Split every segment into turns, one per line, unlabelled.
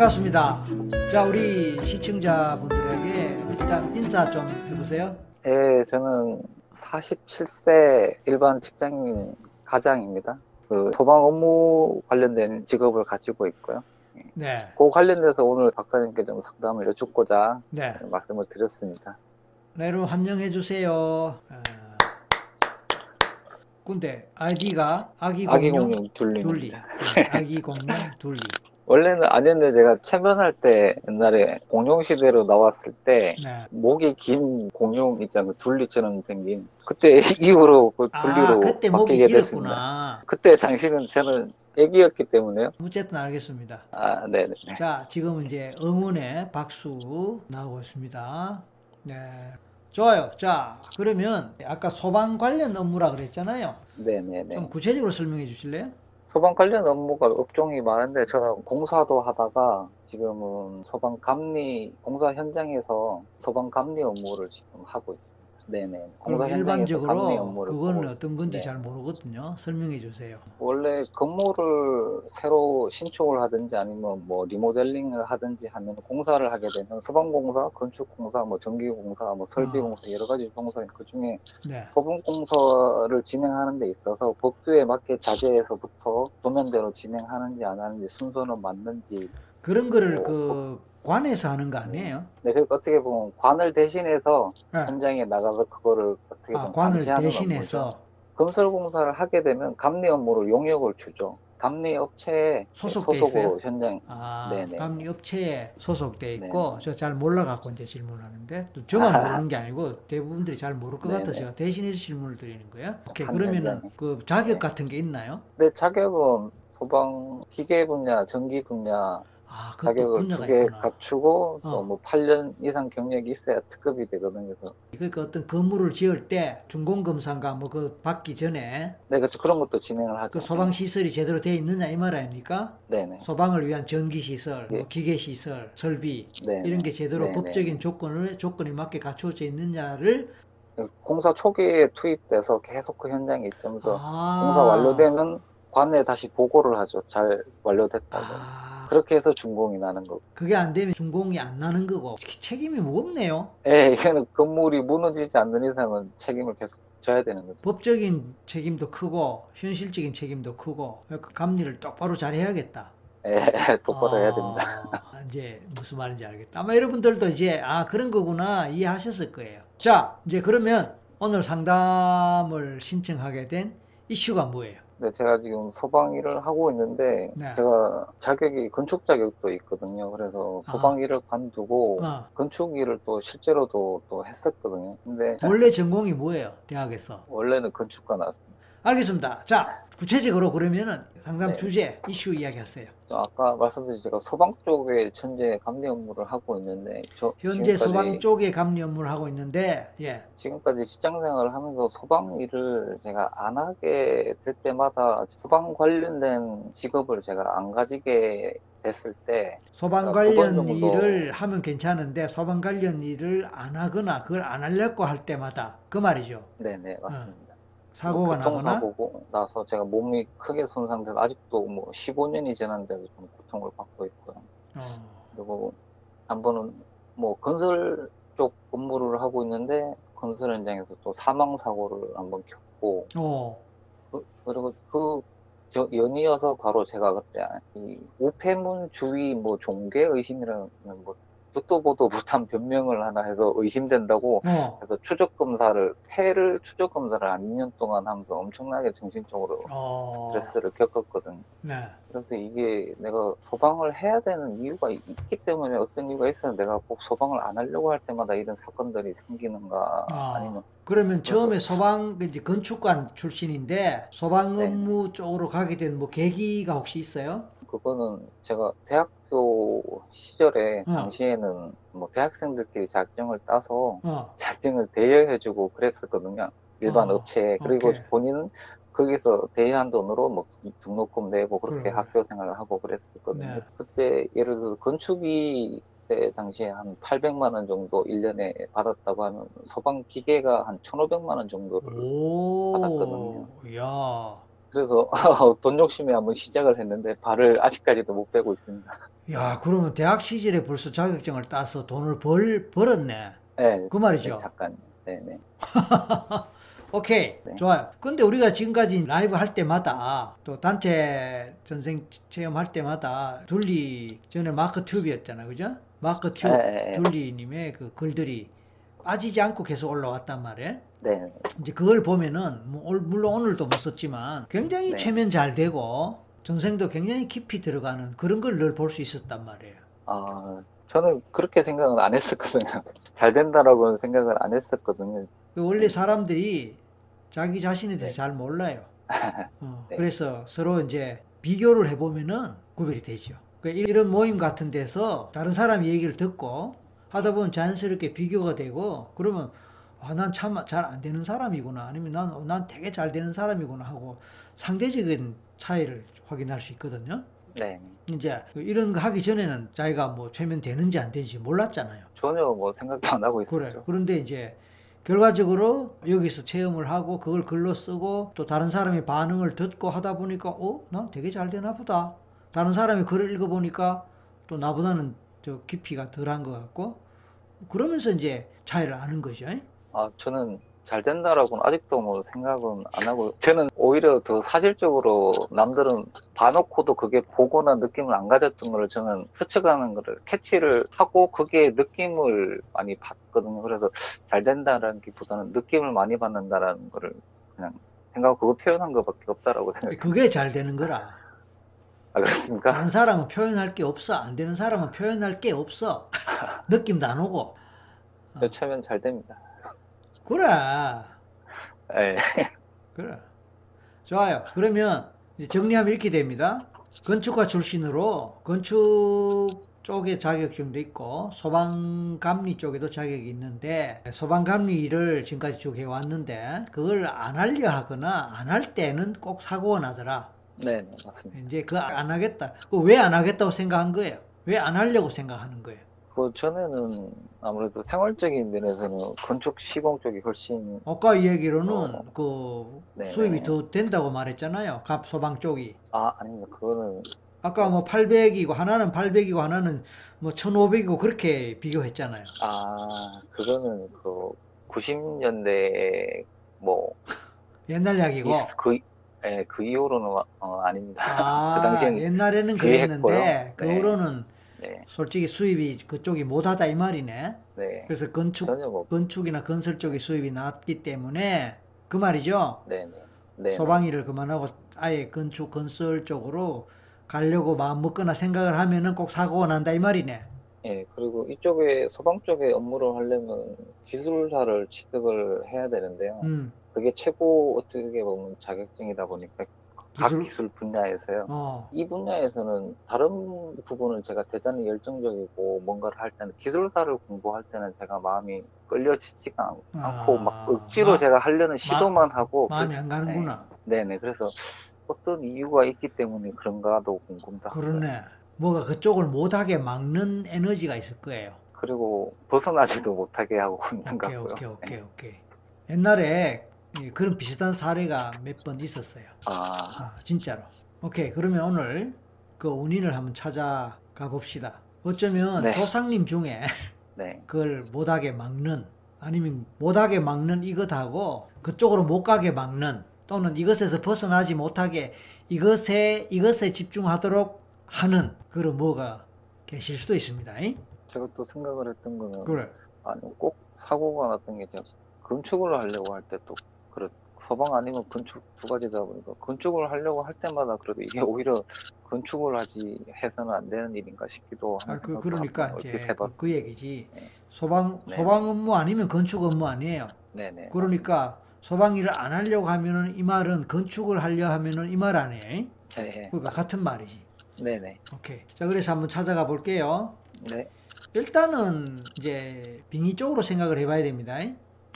반갑습니다. 자, 우리 시청자분들에게 일단 인사 좀 해보세요.
예, 저는 47세 일반 직장인 가장입니다. 그 소방 업무 관련된 직업을 가지고 있고요.
네,
그 관련돼서 오늘 박사님께 좀 상담을 여쭙고자
네.
말씀을 드렸습니다.
내로 환영해 주세요. 아, 근데 아이디가 아기
아기
공룡.
둘리,
네, 아기 공룡 둘리.
원래는 아니었는데 제가 체면할 때 옛날에 공룡 시대로 나왔을 때
네.
목이 긴 공룡 있잖아요. 그 둘리처럼 생긴. 그때 이후로 그
아,
둘리로
그때 목이
바뀌게 됐습니다.
길었구나.
그때 당시는 저는 애기였기 때문에요.
어쨌든 알겠습니다.
아, 네네.
자, 지금 이제 응원의 박수 나오고 있습니다. 네. 좋아요. 자, 그러면 아까 소방 관련 업무라 그랬잖아요.
네네네.
좀 구체적으로 설명해 주실래요?
소방 관련 업무가 업종이 많은데 제가 공사도 하다가 지금은 소방 감리 공사 현장에서 소방 감리 업무를 지금 하고 있습니다. 네네. 공사
일반적으로
하고
어떤 건지
있습니다.
잘 모르거든요. 설명해 주세요.
원래 건물을 새로 신축을 하든지 아니면 뭐 리모델링을 하든지 하면 공사를 하게 되면 소방공사, 건축공사, 뭐 전기공사, 뭐 설비공사 여러 가지 공사 그 중에
네.
소방공사를 진행하는 데 있어서 법규에 맞게 자제해서부터 도면대로 진행하는지 안 하는지 순서는 맞는지
그런 거를
어,
그 관에서 하는 거 아니에요?
네, 그 어떻게 보면 관을 대신해서
네.
현장에 나가서 그거를 어떻게
아,
보면
관을
감시하는
대신해서.
건설공사를 하게 되면 감리 업무를 용역을 주죠. 감리 업체에
소속돼
소속으로
있어요?
현장
아,
네네.
감리 업체에 소속돼 있고 저 잘 몰라 갖고 이제 질문하는데 또 저만
아.
모르는 게 아니고 대부분들이 잘 모를 것 같아서
네네.
제가 대신해서 질문을 드리는 거예요. 오케이. 그러면은 그 자격
네.
같은 게 있나요?
내 자격은 소방 기계 분야, 전기 분야
아,
자격을 두 개. 갖추고
어.
또뭐 8년 이상 경력이 있어야 특급이 되거든요. 그래서
그러니까 어떤 건물을 지을 때 준공검사인가 뭐 그 받기 전에
네, 그렇죠. 그런 것도 진행을 하죠.
그 소방 시설이 제대로 되어 있느냐 이 말 아닙니까?
네네.
소방을 위한 전기 시설, 뭐
예.
기계 시설, 설비
네.
이런 게 제대로
네네.
법적인 조건을 조건에 맞게 갖추어져 있느냐를
공사 초기에 투입돼서 계속 그 현장에 있으면서
아,
공사 완료되면 관에 다시 보고를 하죠. 잘 완료됐다고.
아,
그렇게 해서 준공이 나는 거고.
그게 안 되면 준공이 안 나는 거고 책임이 무겁네요.
예, 이거는 건물이 무너지지 않는 이상은 책임을 계속 져야 되는 거죠.
법적인 책임도 크고 현실적인 책임도 크고 그 감리를 똑바로 잘 해야겠다.
예, 똑바로 해야 됩니다.
아, 이제 무슨 말인지 알겠다. 아마 여러분들도 이제 아 그런 거구나 이해하셨을 거예요. 자 이제 그러면 오늘 상담을 신청하게 된 이슈가 뭐예요?
네, 제가 지금 소방 일을 하고 있는데
네.
제가 자격이 건축 자격도 있거든요. 그래서 소방 일을 관두고
어,
건축 일을 또 실제로도 또 했었거든요. 근데
원래 전공이 뭐예요? 대학에서.
원래는 건축가 나왔습니다.
알겠습니다. 자 구체적으로 그러면은 상담
네.
주제 이슈 이야기하세요.
아까 말씀드린 제가 소방 쪽에 현재 감리 업무를 하고 있는데 저
현재 소방 쪽에 감리 업무를 하고 있는데 예.
지금까지 직장 생활을 하면서 소방 일을 제가 안 하게 될 때마다 소방 관련된 직업을 제가 안 가지게 됐을 때
소방
아,
관련. 일을 하면 괜찮은데 소방 관련 일을 안 하거나 그걸 안 하려고 할 때마다 그 말이죠.
네네 맞습니다.
사고가 나거나?
교통사고고 나서 제가 몸이 크게 손상돼서 아직도 뭐 15년이 지났는데도 좀 고통을 받고 있고요.
어,
그리고 한 번은 뭐 건설 쪽 업무를 하고 있는데 건설 현장에서 또 사망 사고를 한번 겪고
어,
그, 그리고 그 저 연이어서 바로 제가 그때 이 우폐문 주위 뭐 종괴 의심이라는 뭐 듣도 보도 못한 변명을 하나 해서 의심된다고
어,
그래서 추적 검사를 폐를 추적 검사를 한 2년 동안 하면서 엄청나게 정신적으로
어,
스트레스를 겪었거든요.
네.
그래서 이게 내가 소방을 해야 되는 이유가 있- 있기 때문에 어떤 이유가 있어서 내가 꼭 소방을 안 하려고 할 때마다 이런 사건들이 생기는가
아.
아니면
그러면 처음에 소방 이제 건축관 출신인데 소방
네.
업무 쪽으로 가게 된 뭐 계기가 혹시 있어요?
그거는 제가 대학 교 시절에
어.
당시에는 뭐 대학생들끼리 자격증을 따서
어,
자격증을 대여해주고 그랬었거든요. 일반
어,
업체에. 그리고
오케이.
본인은 거기서 대여한 돈으로 뭐 등록금 내고 그렇게
그래.
학교 생활을 하고 그랬었거든요.
네.
그때 예를 들어 건축이 때 당시에 한 800만 원 정도 1년에 받았다고 하면 소방 기계가 한 1,500만 원 정도를
오,
받았거든요.
야,
그래서 돈 욕심에 한번 시작을 했는데 발을 아직까지도 못 빼고 있습니다.
야, 그러면 대학 시절에 벌써 자격증을 따서 돈을 벌, 벌었네.
네,
그 말이죠.
네, 잠깐. 네 네.
오케이.
네.
좋아요. 근데 우리가 지금까지 라이브 할 때마다 또 단체 전생 체험할 때마다 둘리 전에 마크 튜브였잖아. 그죠? 마크 튜브
네, 네,
둘리님의 그 글들이 빠지지 않고 계속 올라왔단 말이에요.
네.
이제 그걸 보면은 뭐 올- 물론 오늘도 못 썼지만 굉장히
네.
최면 잘 되고 전생도 굉장히 깊이 들어가는 그런 걸 늘 볼 수 있었단 말이에요.
아, 저는 그렇게 생각은 안 했었거든요. 잘 된다라고는 생각을 안 했었거든요.
그 원래 사람들이 자기 자신에 대해서
네.
잘 몰라요. 어,
네.
그래서 서로 이제 비교를 해보면은 구별이 되죠. 그 이런 모임 같은 데서 다른 사람 얘기를 듣고 하다 보면 자연스럽게 비교가 되고 그러면 아, 난 참 잘 안 되는 사람이구나 아니면 난, 난 되게 잘 되는 사람이구나 하고 상대적인 차이를 확인할 수 있거든요.
네.
이제 이런 거 하기 전에는 자기가 뭐 최면 되는지 안 되는지 몰랐잖아요.
전혀 뭐 생각도 안 하고
그래.
있었죠.
그런데 이제 결과적으로 여기서 체험을 하고 그걸 글로 쓰고 또 다른 사람의 반응을 듣고 하다 보니까 어, 난 되게 잘 되나 보다. 다른 사람이 글을 읽어 보니까 또 나보다는 저 깊이가 덜한 것 같고 그러면서 이제 차이를 아는 거죠.
아, 저는 잘 된다라고는 아직도 뭐 생각은 안 하고, 저는 오히려 더 사실적으로 남들은 봐놓고도 그게 보거나 느낌을 안 가졌던 거를 저는 스쳐가는 거를 캐치를 하고 그게 느낌을 많이 받거든요. 그래서 잘 된다라는 기보다는 느낌을 많이 받는다라는 거를 그냥 생각하고 그거 표현한 것밖에 없다라고 생각해요.
그게 잘 되는 거라.
아, 그렇습니까?
다른 사람은 표현할 게 없어. 안 되는 사람은 표현할 게 없어. 느낌도 안 오고.
저 처음엔 잘 됩니다.
그래.
예.
그래. 좋아요. 그러면 정리하면 이렇게 됩니다. 건축가 출신으로 건축 쪽에 자격증도 있고 소방감리 쪽에도 자격이 있는데 소방감리 일을 지금까지 쭉 해왔는데 그걸 안 하려 하거나 안 할 때는 꼭 사고가 나더라.
네, 네, 맞습니다.
이제 그 안 하겠다. 그 왜 안 하겠다고 생각한 거예요? 왜 안 하려고 생각하는 거예요?
그 전에는 아무래도 생활적인 면에서는 건축 시공 쪽이 훨씬
아까 이야기로는
어.
그
네,
수입이
네.
더 된다고 말했잖아요. 갑 소방 쪽이.
아 아닙니다. 그거는
아까 뭐 800이고 하나는 800이고 하나는 뭐 1500이고 그렇게 비교했잖아요.
아 그거는 그 90년대 뭐
옛날 이야기고.
이- 그, 예, 그 이후로는 어, 아닙니다.
아,
그 당시엔
옛날에는. 그랬는데 그
네.
후로는
네,
솔직히 수입이 그쪽이 못하다 이 말이네.
네.
그래서 건축
뭐
건축이나 건설 쪽의 수입이 낮기 때문에 그 말이죠.
네, 네. 네.
소방 일을 그만하고 아예 건축 건설 쪽으로 가려고 마음 먹거나 생각을 하면은 꼭 사고가 난다 이 말이네.
예, 그리고 이쪽에 소방 쪽에 업무를 하려면 기술사를 취득을 해야 되는데요.
음.
그게 최고 어떻게 보면 자격증이다 보니까 각
기술?
기술 분야에서요.
어.
이 분야에서는 다른 부분은 제가 대단히 열정적이고 뭔가를 할 때는 기술사를 공부할 때는 제가 마음이 끌려지지가 않-
아,
않고 막 억지로
마-
제가 하려는 시도만 하고
마음이 안 가는구나.
그, 네네 그래서 어떤 이유가 있기 때문에 그런가도 궁금다.
그러네. 뭐가 그쪽을 못하게 막는 에너지가 있을 거예요.
그리고 벗어나지도 못하게 하고 있는 것
오케이,
같고요.
오케이, 오케이,
네.
오케이. 옛날에 이 그런 비슷한 사례가 몇 번 있었어요.
아,
아, 진짜로. 오케이. 그러면 오늘 그 원인을 한번 찾아가 봅시다. 어쩌면
네.
조상님 중에
네.
그걸 못하게 막는 아니면 못하게 막는 이것하고 그쪽으로 못 가게 막는 또는 이것에서 벗어나지 못하게 이것에 이것에 집중하도록 하는 그런 뭐가 계실 수도 있습니다. 잉?
제가 또 생각을 했던 거는
그래.
아니 꼭 사고가 났던 게 제가 건축을 하려고 할 때 또 그렇 소방 아니면 건축 두 가지다 보니까 건축을 하려고 할 때마다 그래도 이게 오히려 건축을 하지 해서는 안 되는 일인가 싶기도
아,
하는
그, 그러니까
하고
이제 그, 그 얘기지.
네.
소방
네.
소방 업무 아니면 건축 업무 아니에요.
네네
그러니까 소방 일을 안 하려고 하면은 이 말은 건축을 하려 하면은 이 말 아니에요.
네,
그러니까 같은 말이지.
네네
오케이. 자, 그래서 한번 찾아가 볼게요.
네.
일단은 이제 빙의 쪽으로 생각을 해봐야 됩니다.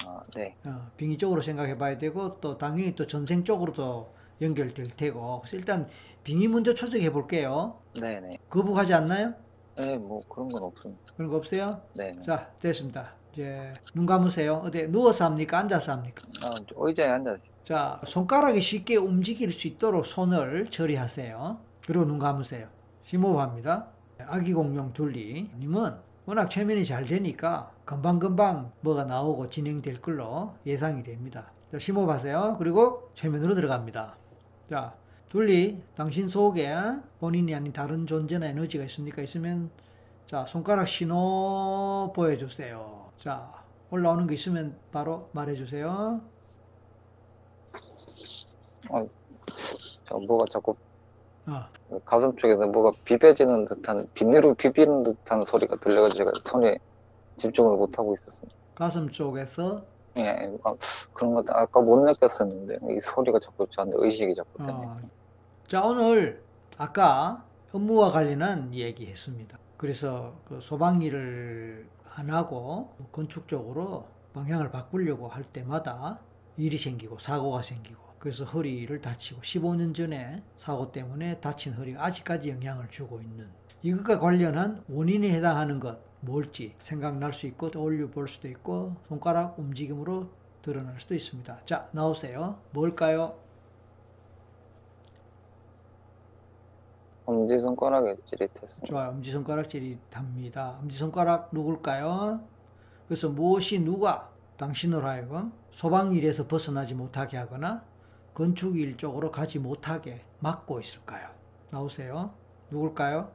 아, 네.
어, 빙의 쪽으로 생각해 봐야 되고 또 당연히 또 전생 쪽으로도 연결될 테고. 그래서 일단 빙의 먼저 초적해 볼게요.
네네
거북하지 않나요?
네, 뭐 그런 건 없습니다.
그런 거 없어요?
네네
자, 됐습니다. 이제 눈 감으세요. 어디 누워서 합니까? 앉아서 합니까?
아, 의자에 앉아
자, 손가락이 쉽게 움직일 수 있도록 손을 처리하세요. 그리고 눈 감으세요. 심호흡합니다. 아기 공룡 둘리 님은 워낙 최면이 잘 되니까 금방금방 뭐가 나오고 진행될 걸로 예상이 됩니다. 자, 심호흡하세요. 그리고 최면으로 들어갑니다. 자, 둘리 당신 속에 본인이 아닌 다른 존재나 에너지가 있습니까? 있으면 자, 손가락 신호 보여주세요. 자, 올라오는 게 있으면 바로 말해주세요.
저 뭐가 자꾸
어.
가슴 쪽에서 뭐가 비벼지는 듯한 비닐로 비비는 듯한 소리가 들려가지고 제가 손에 집중을 못 하고 있었습니다.
가슴 쪽에서
예, 아, 그런 것도 아까 못 느꼈었는데 이 소리가 자꾸 저한테 의식이 자꾸 되네.
어, 자 오늘 아까 업무와 관련한 이야기 했습니다. 그래서 그 소방 일을 안 하고 건축 쪽으로 방향을 바꾸려고 할 때마다 일이 생기고 사고가 생기고 그래서 허리를 다치고 15년 전에 사고 때문에 다친 허리가 아직까지 영향을 주고 있는 이것과 관련한 원인에 해당하는 것 뭘지 생각날 수 있고 떠올려 볼 수도 있고 손가락 움직임으로 드러날 수도 있습니다. 자 나오세요. 뭘까요?
엄지손가락에 찌릿했습니다.
좋아요. 엄지손가락질이 답니다. 엄지손가락 누굴까요? 그래서 무엇이 누가 당신으로 하여금 소방일에서 벗어나지 못하게 하거나 건축일 쪽으로 가지 못하게 막고 있을까요? 나오세요. 누굴까요?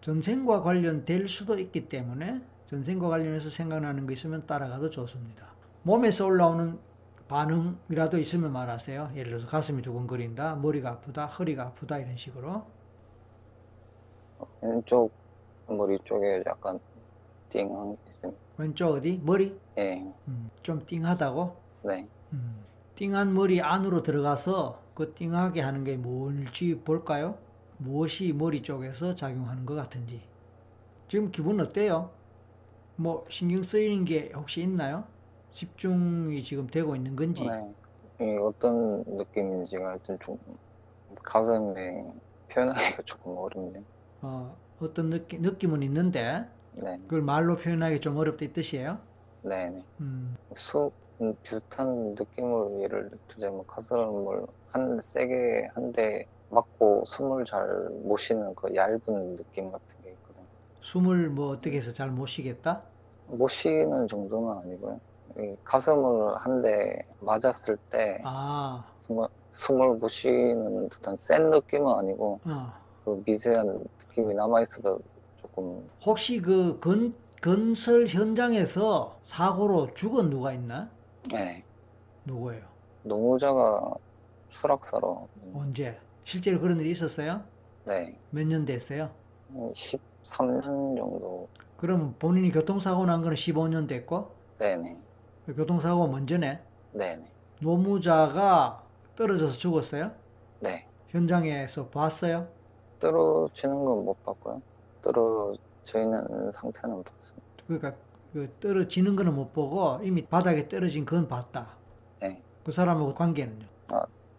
전생과 관련될 수도 있기 때문에 전생과 관련해서 생각나는 거 있으면 따라가도 좋습니다. 몸에서 올라오는 반응이라도 있으면 말하세요. 예를 들어서 가슴이 두근거린다, 머리가 아프다, 허리가 아프다 이런 식으로.
왼쪽 머리 쪽에 약간 띵한 게 있습니다.
왼쪽 어디? 머리?
예,
음, 좀 띵하다고?
네.
음, 띵한 머리 안으로 들어가서 그 띵하게 하는 게 뭘지 볼까요? 무엇이 머리 쪽에서 작용하는 것 같은지. 지금 기분 어때요? 뭐 신경 쓰이는 게 혹시 있나요? 집중이 지금 되고 있는 건지.
네. 이 어떤 느낌인지가 하여튼 좀 가슴에 표현하기가 조금 어렵네요.
어, 어떤 느낌, 느낌은 있는데
네,
그걸 말로 표현하기 좀 어렵다 이 뜻이에요.
네, 네.
음,
수 음, 비슷한 느낌으로 예를 들자면 가슴을 한 세게 한 대 맞고 숨을 잘 못 쉬는 그 얇은 느낌 같은 게 있거든요.
숨을 뭐 어떻게 해서 잘 못 쉬겠다?
못 쉬는 정도는 아니고요. 이 가슴을 한 대 맞았을 때
아,
숨을, 숨을 못 쉬는 듯한 센 느낌은 아니고
어.
그 미세한 느낌이 남아 있어서 조금
혹시 그 건, 건설 현장에서 사고로 죽은 누가 있나?
네,
누구예요?
노무자가 추락사로
언제? 실제로 그런 일이 있었어요?
네,
몇 년 됐어요?
13년 정도
그럼 본인이 교통사고 난 거는 15년 됐고,
네네
그 교통사고가 먼저네?
네네
노무자가 떨어져서 죽었어요?
네
현장에서 봤어요?
떨어지는 건 못 봤고요 떨어져 있는 상태는 봤습니다
그러니까 그 떨어지는 거는 못 보고 이미 바닥에 떨어진 건 봤다.
네
그 사람하고 관계는요?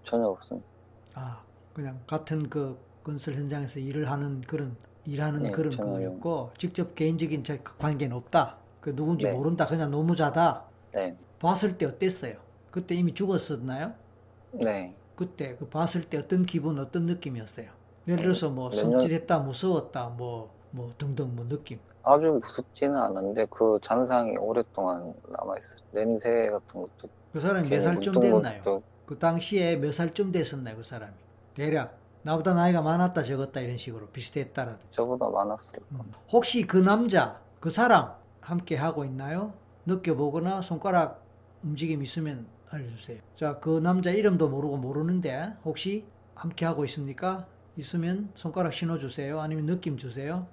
전혀 없습니다
아, 그냥 같은 그 건설 현장에서 일을 하는 그런 일하는
네,
그런 거였고 직접 개인적인 자- 관계는 없다. 그 누군지
네.
모른다. 그냥 노무자다.
네
봤을 때 어땠어요? 그때 이미 죽었었나요?
네.
그때 그 봤을 때 어떤 기분, 어떤 느낌이었어요? 예를 들어서
뭐몇 년-
섬찟했다, 무서웠다, 뭐, 뭐 등등 뭐 느낌.
아주 무섭지는 않은데 그 잔상이 오랫동안 남아있어요 냄새 같은 것도
그 사람이 몇 살쯤 됐나요?
것도
그 당시에 몇 살쯤 됐었나요, 그 사람이? 대략 나보다 나이가 많았다, 적었다 이런 식으로 비슷했다라도.
저보다 많았을
음.
겁니다
혹시 그 남자, 그 사람 함께 하고 있나요? 느껴보거나 손가락 움직임 있으면 알려주세요. 자, 그 남자 이름도 모르고 모르는데 혹시 함께 하고 있습니까? 있으면 손가락 신호 주세요. 아니면 느낌 주세요.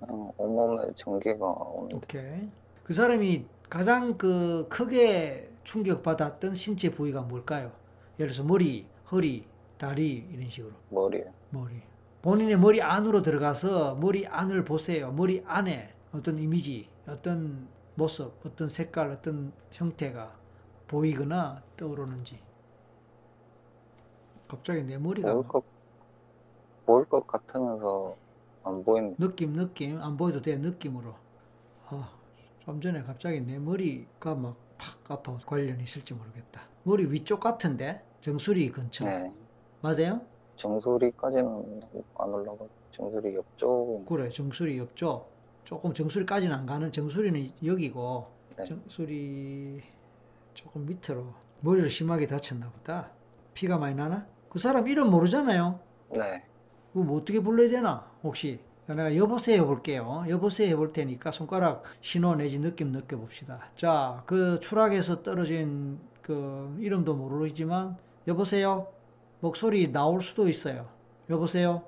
어, 온몸에 전기가 오는데
오케이. 그 사람이 가장 그 크게 충격받았던 신체 부위가 뭘까요? 예를 들어서 머리, 허리, 다리 이런 식으로.
머리에
머리. 본인의 머리 안으로 들어가서 머리 안을 보세요. 머리 안에 어떤 이미지, 어떤 모습, 어떤 색깔, 어떤 형태가 보이거나 떠오르는지. 갑자기 내 머리가
것, 보일 것 같으면서 안 보입니다.
느낌, 느낌. 안 보여도 돼, 느낌으로. 아, 좀 전에 갑자기 내 머리가 막 팍 아파 관련이 있을지 모르겠다. 머리 위쪽 같은데? 정수리 근처.
네.
맞아요?
정수리까지는 안 올라가. 정수리 옆쪽.
그래, 정수리 옆쪽. 조금 정수리까지는 안 가는 정수리는 여기고,
네.
정수리 조금 밑으로 머리를 심하게 다쳤나 보다. 피가 많이 나나? 그 사람 이름 모르잖아요.
네.
그거 뭐 어떻게 불러야 되나? 혹시 내가 여보세요 해볼게요. 여보세요 해볼 테니까 손가락 신호 내지 느낌 느껴봅시다. 자, 그 추락에서 떨어진 그 이름도 모르지만 여보세요. 목소리 나올 수도 있어요. 여보세요.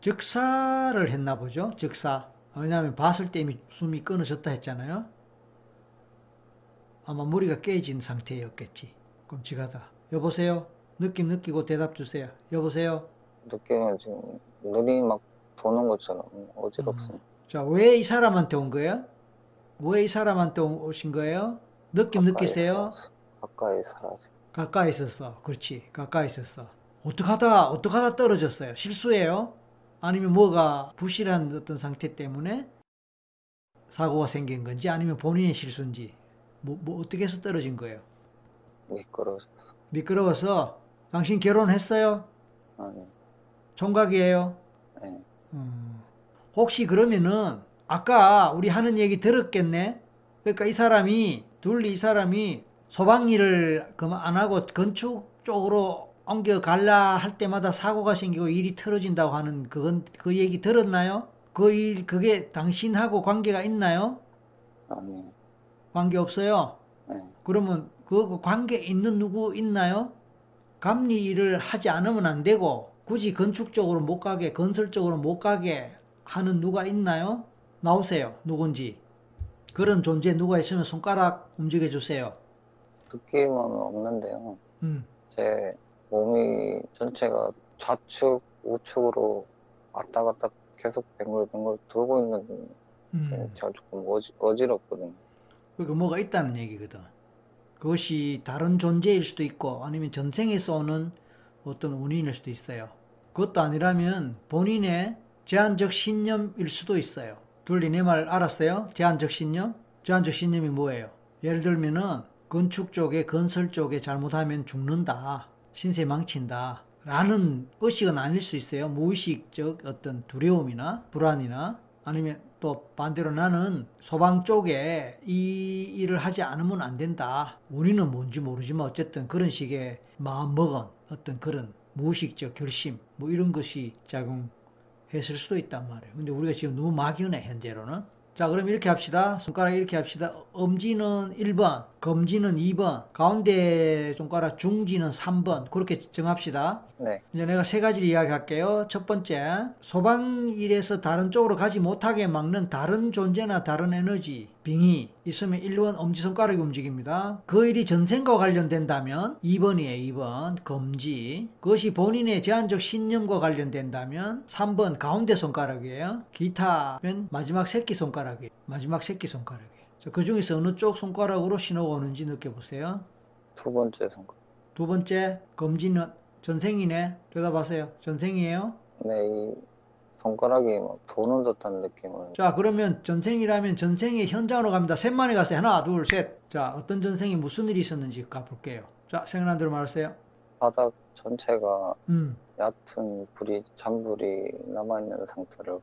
즉사를 했나 보죠. 즉사. 왜냐하면 봤을 때 이미 숨이 끊어졌다 했잖아요. 아마 머리가 깨진 상태였겠지. 끔찍하다. 여보세요. 느낌 느끼고 대답 주세요. 여보세요.
느낌은 지금 눈이 막 도는 것처럼 어지럽습니다.
자, 왜 이 사람한테 온 거예요? 왜 이 사람한테 오- 오신 거예요? 느낌 느끼세요?
가까이 살아서.
가까이 있었어. 그렇지. 가까이 있었어. 어떡하다, 어떡하다 떨어졌어요. 실수예요? 아니면 뭐가 부실한 어떤 상태 때문에 사고가 생긴 건지 아니면 본인의 실수인지 뭐, 뭐 어떻게 해서 떨어진 거예요?
미끄러졌어.
미끄러워서 당신 결혼했어요?
아니,
총각이에요?
네.
음, 혹시 그러면은 아까 우리 하는 얘기 들었겠네? 그러니까 이 사람이 둘리 이 사람이 소방 일을 그만 안 하고 건축 쪽으로 옮겨 갈라 할 때마다 사고가 생기고 일이 틀어진다고 하는 그건 그 얘기 들었나요? 그 일 그게 당신하고 관계가 있나요?
아니,
관계 없어요.
네.
그러면 그 관계 있는 누구 있나요? 감리 일을 하지 않으면 안 되고 굳이 건축 쪽으로 못 가게 건설 쪽으로 못 가게 하는 누가 있나요? 나오세요. 누군지. 그런 존재 누가 있으면 손가락 움직여 주세요.
느낌은 없는데요.
음.
제 몸이 전체가 좌측, 우측으로 왔다 갔다 계속 뱅글뱅글 돌고 있는
음.
제가 조금 어지, 어지럽거든요.
그러니까 뭐가 있다는 얘기거든. 그것이 다른 존재일 수도 있고 아니면 전생에서 오는 어떤 원인일 수도 있어요. 그것도 아니라면 본인의 제한적 신념일 수도 있어요. 둘리 내 말 알았어요? 제한적 신념? 제한적 신념이 뭐예요? 예를 들면은 건축 쪽에 건설 쪽에 잘못하면 죽는다. 신세 망친다. 라는 의식은 아닐 수 있어요. 무의식적 어떤 두려움이나 불안이나 아니면 또 반대로 나는 소방 쪽에 이 일을 하지 않으면 안 된다. 우리는 뭔지 모르지만 어쨌든 그런 식의 마음 먹은 어떤 그런 무의식적 결심 뭐 이런 것이 작용했을 수도 있단 말이에요. 근데 우리가 지금 너무 막연해 현재로는. 자 그럼 이렇게 합시다. 손가락 이렇게 합시다. 엄지는 1번, 검지는 2번, 가운데 손가락 중지는 3번 그렇게 정합시다.
네,
이제 내가 세 가지를 이야기할게요. 첫 번째, 소방 일에서 다른 쪽으로 가지 못하게 막는 다른 존재나 다른 에너지, 빙이 있으면 1번 엄지손가락이 움직입니다. 그 일이 전생과 관련된다면 2번이에요. 2번 검지. 그것이 본인의 제한적 신념과 관련된다면 3번 가운데 손가락이에요. 기타는 마지막 새끼손가락이에요. 마지막 새끼손가락이에요. 자, 그 중에서 어느 쪽 손가락으로 신호가 오는지 느껴보세요.
두 번째 손가락.
두 번째, 검지는 전생이네. 대답하세요. 전생이에요?
네, 이 손가락이 막 도는 듯한 느낌을.
자, 그러면 전생이라면 전생의 현장으로 갑니다. 셋만에 가세요. 하나, 둘, 셋. 자, 어떤 전생이 무슨 일이 있었는지 가볼게요. 자, 생각난 대로 말하세요.
바닥 전체가
음,
얕은 불이, 잔불이 남아있는 상태를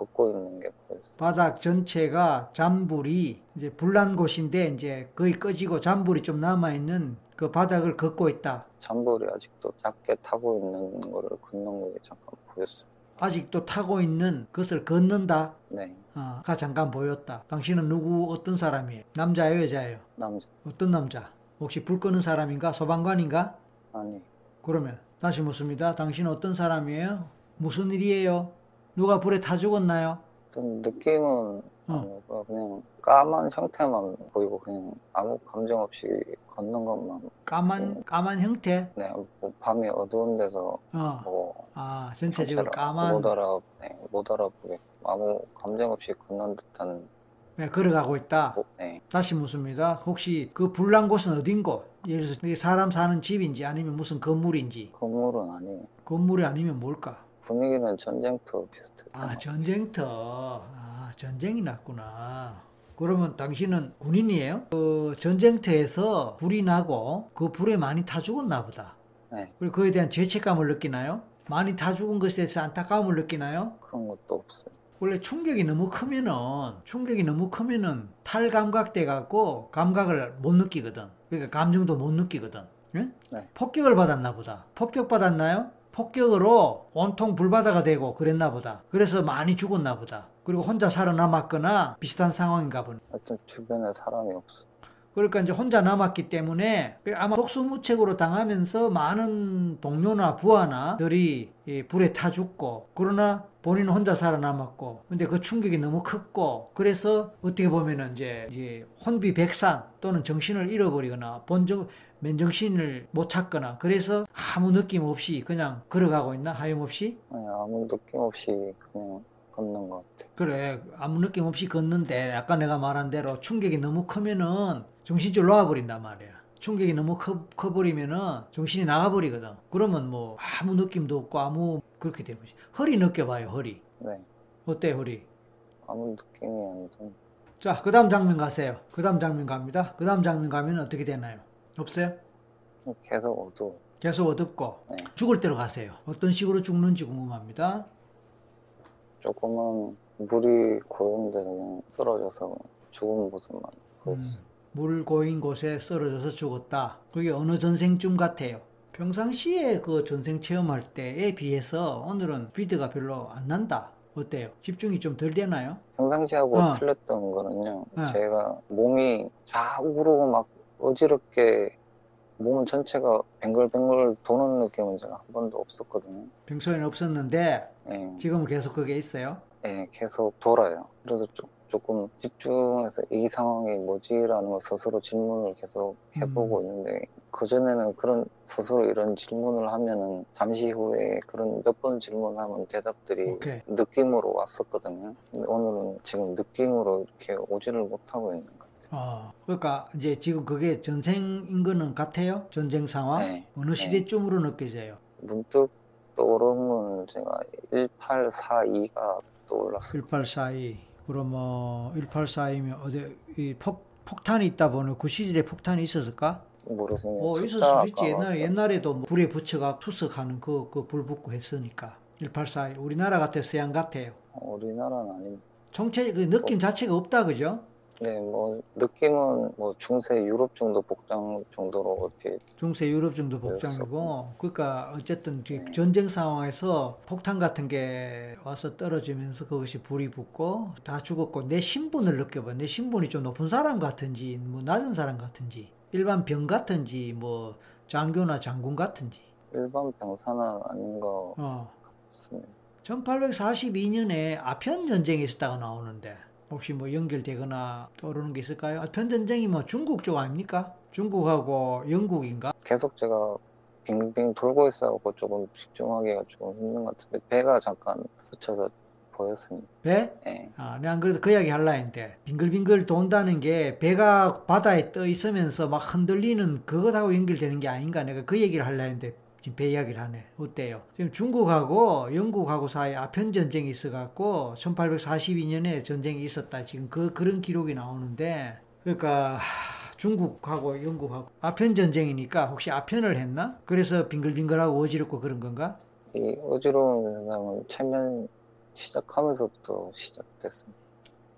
걷고 있는 게 보였어요.
바닥 전체가 잔불이 이제 불난 곳인데 이제 거의 꺼지고 잔불이 좀 남아 있는 그 바닥을 걷고 있다.
잔불이 아직도 작게 타고 있는 거를 걷는 게 잠깐 보였어요.
아직도 타고 있는 것을 걷는다.
네,
아, 가 잠깐 보였다. 당신은 누구, 어떤 사람이에요? 남자예요, 여자예요?
남자.
어떤 남자? 혹시 불 끄는 사람인가? 소방관인가?
아니,
그러면 다시 묻습니다. 당신은 어떤 사람이에요? 무슨 일이에요? 누가 불에 타 죽었나요?
어떤 느낌은 아니고 그냥 까만 형태만 보이고 그냥 아무 감정 없이 걷는 것만
까만 까만 형태?
네, 뭐 밤이 어두운 데서
어,
뭐
아 전체적으로 까만
못 알아 네, 못 알아보게 아무 감정 없이 걷는 듯한
네, 걸어가고 있다.
뭐, 네,
다시 묻습니다. 혹시 그 불난 곳은 어딘고? 예를 들어서 사람 사는 집인지 아니면 무슨 건물인지
건물은 아니에요.
건물이 아니면 뭘까?
분위기는 전쟁터 비슷했던
아. 전쟁터. 아, 전쟁이 났구나. 그러면 당신은 군인이에요? 그 전쟁터에서 불이 나고 그 불에 많이 타 죽었나 보다.
네.
그리고 그에 대한 죄책감을 느끼나요? 많이 타 죽은 것에 대해서 안타까움을 느끼나요?
그런 것도 없어요.
원래 충격이 너무 크면은 충격이 너무 크면은 탈감각돼 갖고 감각을 못 느끼거든. 그러니까 감정도 못 느끼거든. 예?
네.
폭격을 받았나 보다. 폭격 받았나요? 폭격으로 온통 불바다가 되고 그랬나 보다. 그래서 많이 죽었나 보다. 그리고 혼자 살아남았거나 비슷한 상황인가 보네.
하여튼 주변에 사람이 없어.
그러니까 이제 혼자 남았기 때문에 아마 속수무책으로 당하면서 많은 동료나 부하나들이 이 불에 타 죽고 그러나 본인은 혼자 살아남았고 근데 그 충격이 너무 컸고 그래서 어떻게 보면은 이제 혼비백산 또는 정신을 잃어버리거나 본적 맨정신을 못 찾거나 그래서 아무 느낌 없이 그냥 걸어가고 있나? 하염없이?
아니, 아무 느낌 없이 그냥 걷는 것 같아.
그래 아무 느낌 없이 걷는데 아까 내가 말한 대로 충격이 너무 크면은 정신줄 놓아버린단 말이야. 충격이 너무 커, 커버리면은 정신이 나가버리거든. 그러면 뭐 아무 느낌도 없고 아무 그렇게 되버지. 허리 느껴봐요 허리.
네.
어때 허리?
아무 느낌이 안 든.
자 그 다음 장면 가세요. 그 다음 장면 갑니다. 그 다음 장면 가면 어떻게 되나요 없어요?
계속 어두워.
계속 어둡고
네.
죽을 대로 가세요 어떤 식으로 죽는지 궁금합니다
조금은 물이 고요한데 그냥 쓰러져서 죽은 모습만 보였어.
물 고인 곳에 쓰러져서 죽었다. 그게 어느 전생쯤 같아요. 평상시에 그 전생 체험할 때에 비해서 오늘은 비드가 별로 안 난다. 어때요? 집중이 좀 덜 되나요?
평상시하고
어.
틀렸던 거는요.
어.
제가 몸이 좌우로 막 어지럽게 몸 전체가 뱅글뱅글 도는 느낌은 제가 한 번도 없었거든요.
평소에는 없었는데
예,
지금은 계속 그게 있어요.
예, 계속 돌아요. 그래서 조, 조금 집중해서 이 상황이 뭐지라는 걸 스스로 질문을 계속 해보고
음.
있는데 그전에는 그런 스스로 이런 질문을 하면은 잠시 후에 그런 몇 번 질문하면 대답들이
오케이.
느낌으로 왔었거든요. 근데 오늘은 지금 느낌으로 이렇게 오지를 못하고 있는.
어, 그러니까 이제 지금 그게 전생인 거는 같아요? 전쟁 상황?
네.
어느 시대쯤으로 느껴져요?
문득 떠오르면 제가 1842가 떠올랐어요.
1842. 그럼 뭐 1842면 어디 이 폭, 폭탄이 있다 보니 그 시절에 폭탄이 있었을까?
모르겠어요.
어, 있을
숫자가
수 있지. 옛날. 옛날에도 뭐 불에 붙여가 투석하는 그, 그 불 붙고 했으니까. 184. 우리나라 같아, 서양 같아요.
우리나라는 아닌데.
정체, 그 느낌 자체가 없다, 그죠?
네, 뭐 느낌은 뭐 중세 유럽 정도 복장 정도로 이렇게
중세 유럽 정도 복장이고. 그러니까 어쨌든 이
네.
전쟁 상황에서 폭탄 같은 게 와서 떨어지면서 그것이 불이 붙고 다 죽었고 내 신분을 느껴봐. 내 신분이 좀 높은 사람 같은지, 뭐 낮은 사람 같은지, 일반 병 같은지, 뭐 장교나 장군 같은지.
일반 병사는 아닌 것
어.
같습니다.
1842년에 아편 전쟁이 있었다고 나오는데 혹시 뭐 연결되거나 떠오르는 게 있을까요? 아편 전쟁이 뭐 중국 쪽 아닙니까? 중국하고 영국인가?
계속 제가 빙빙 돌고 있어갖고 조금 집중하기가 좀 힘든 것 같은데 배가 잠깐 스쳐서 보였습니다.
배?
예.
아, 내가 안 그래도 그 이야기 할라 했는데 빙글빙글 돈다는 게 배가 바다에 떠 있으면서 막 흔들리는 그것하고 연결되는 게 아닌가 내가 그 얘기를 할라 했는데 지금 배 이야기를 하네. 어때요? 지금 중국하고 영국하고 사이에 아편 전쟁이 있어갖고 1842년에 전쟁이 있었다. 지금 그 그런 기록이 나오는데 그러니까 하, 중국하고 영국하고 아편 전쟁이니까 혹시 아편을 했나? 그래서 빙글빙글하고 어지럽고 그런 건가?
이 어지러운 현상은 체면 시작하면서부터 시작됐습니다.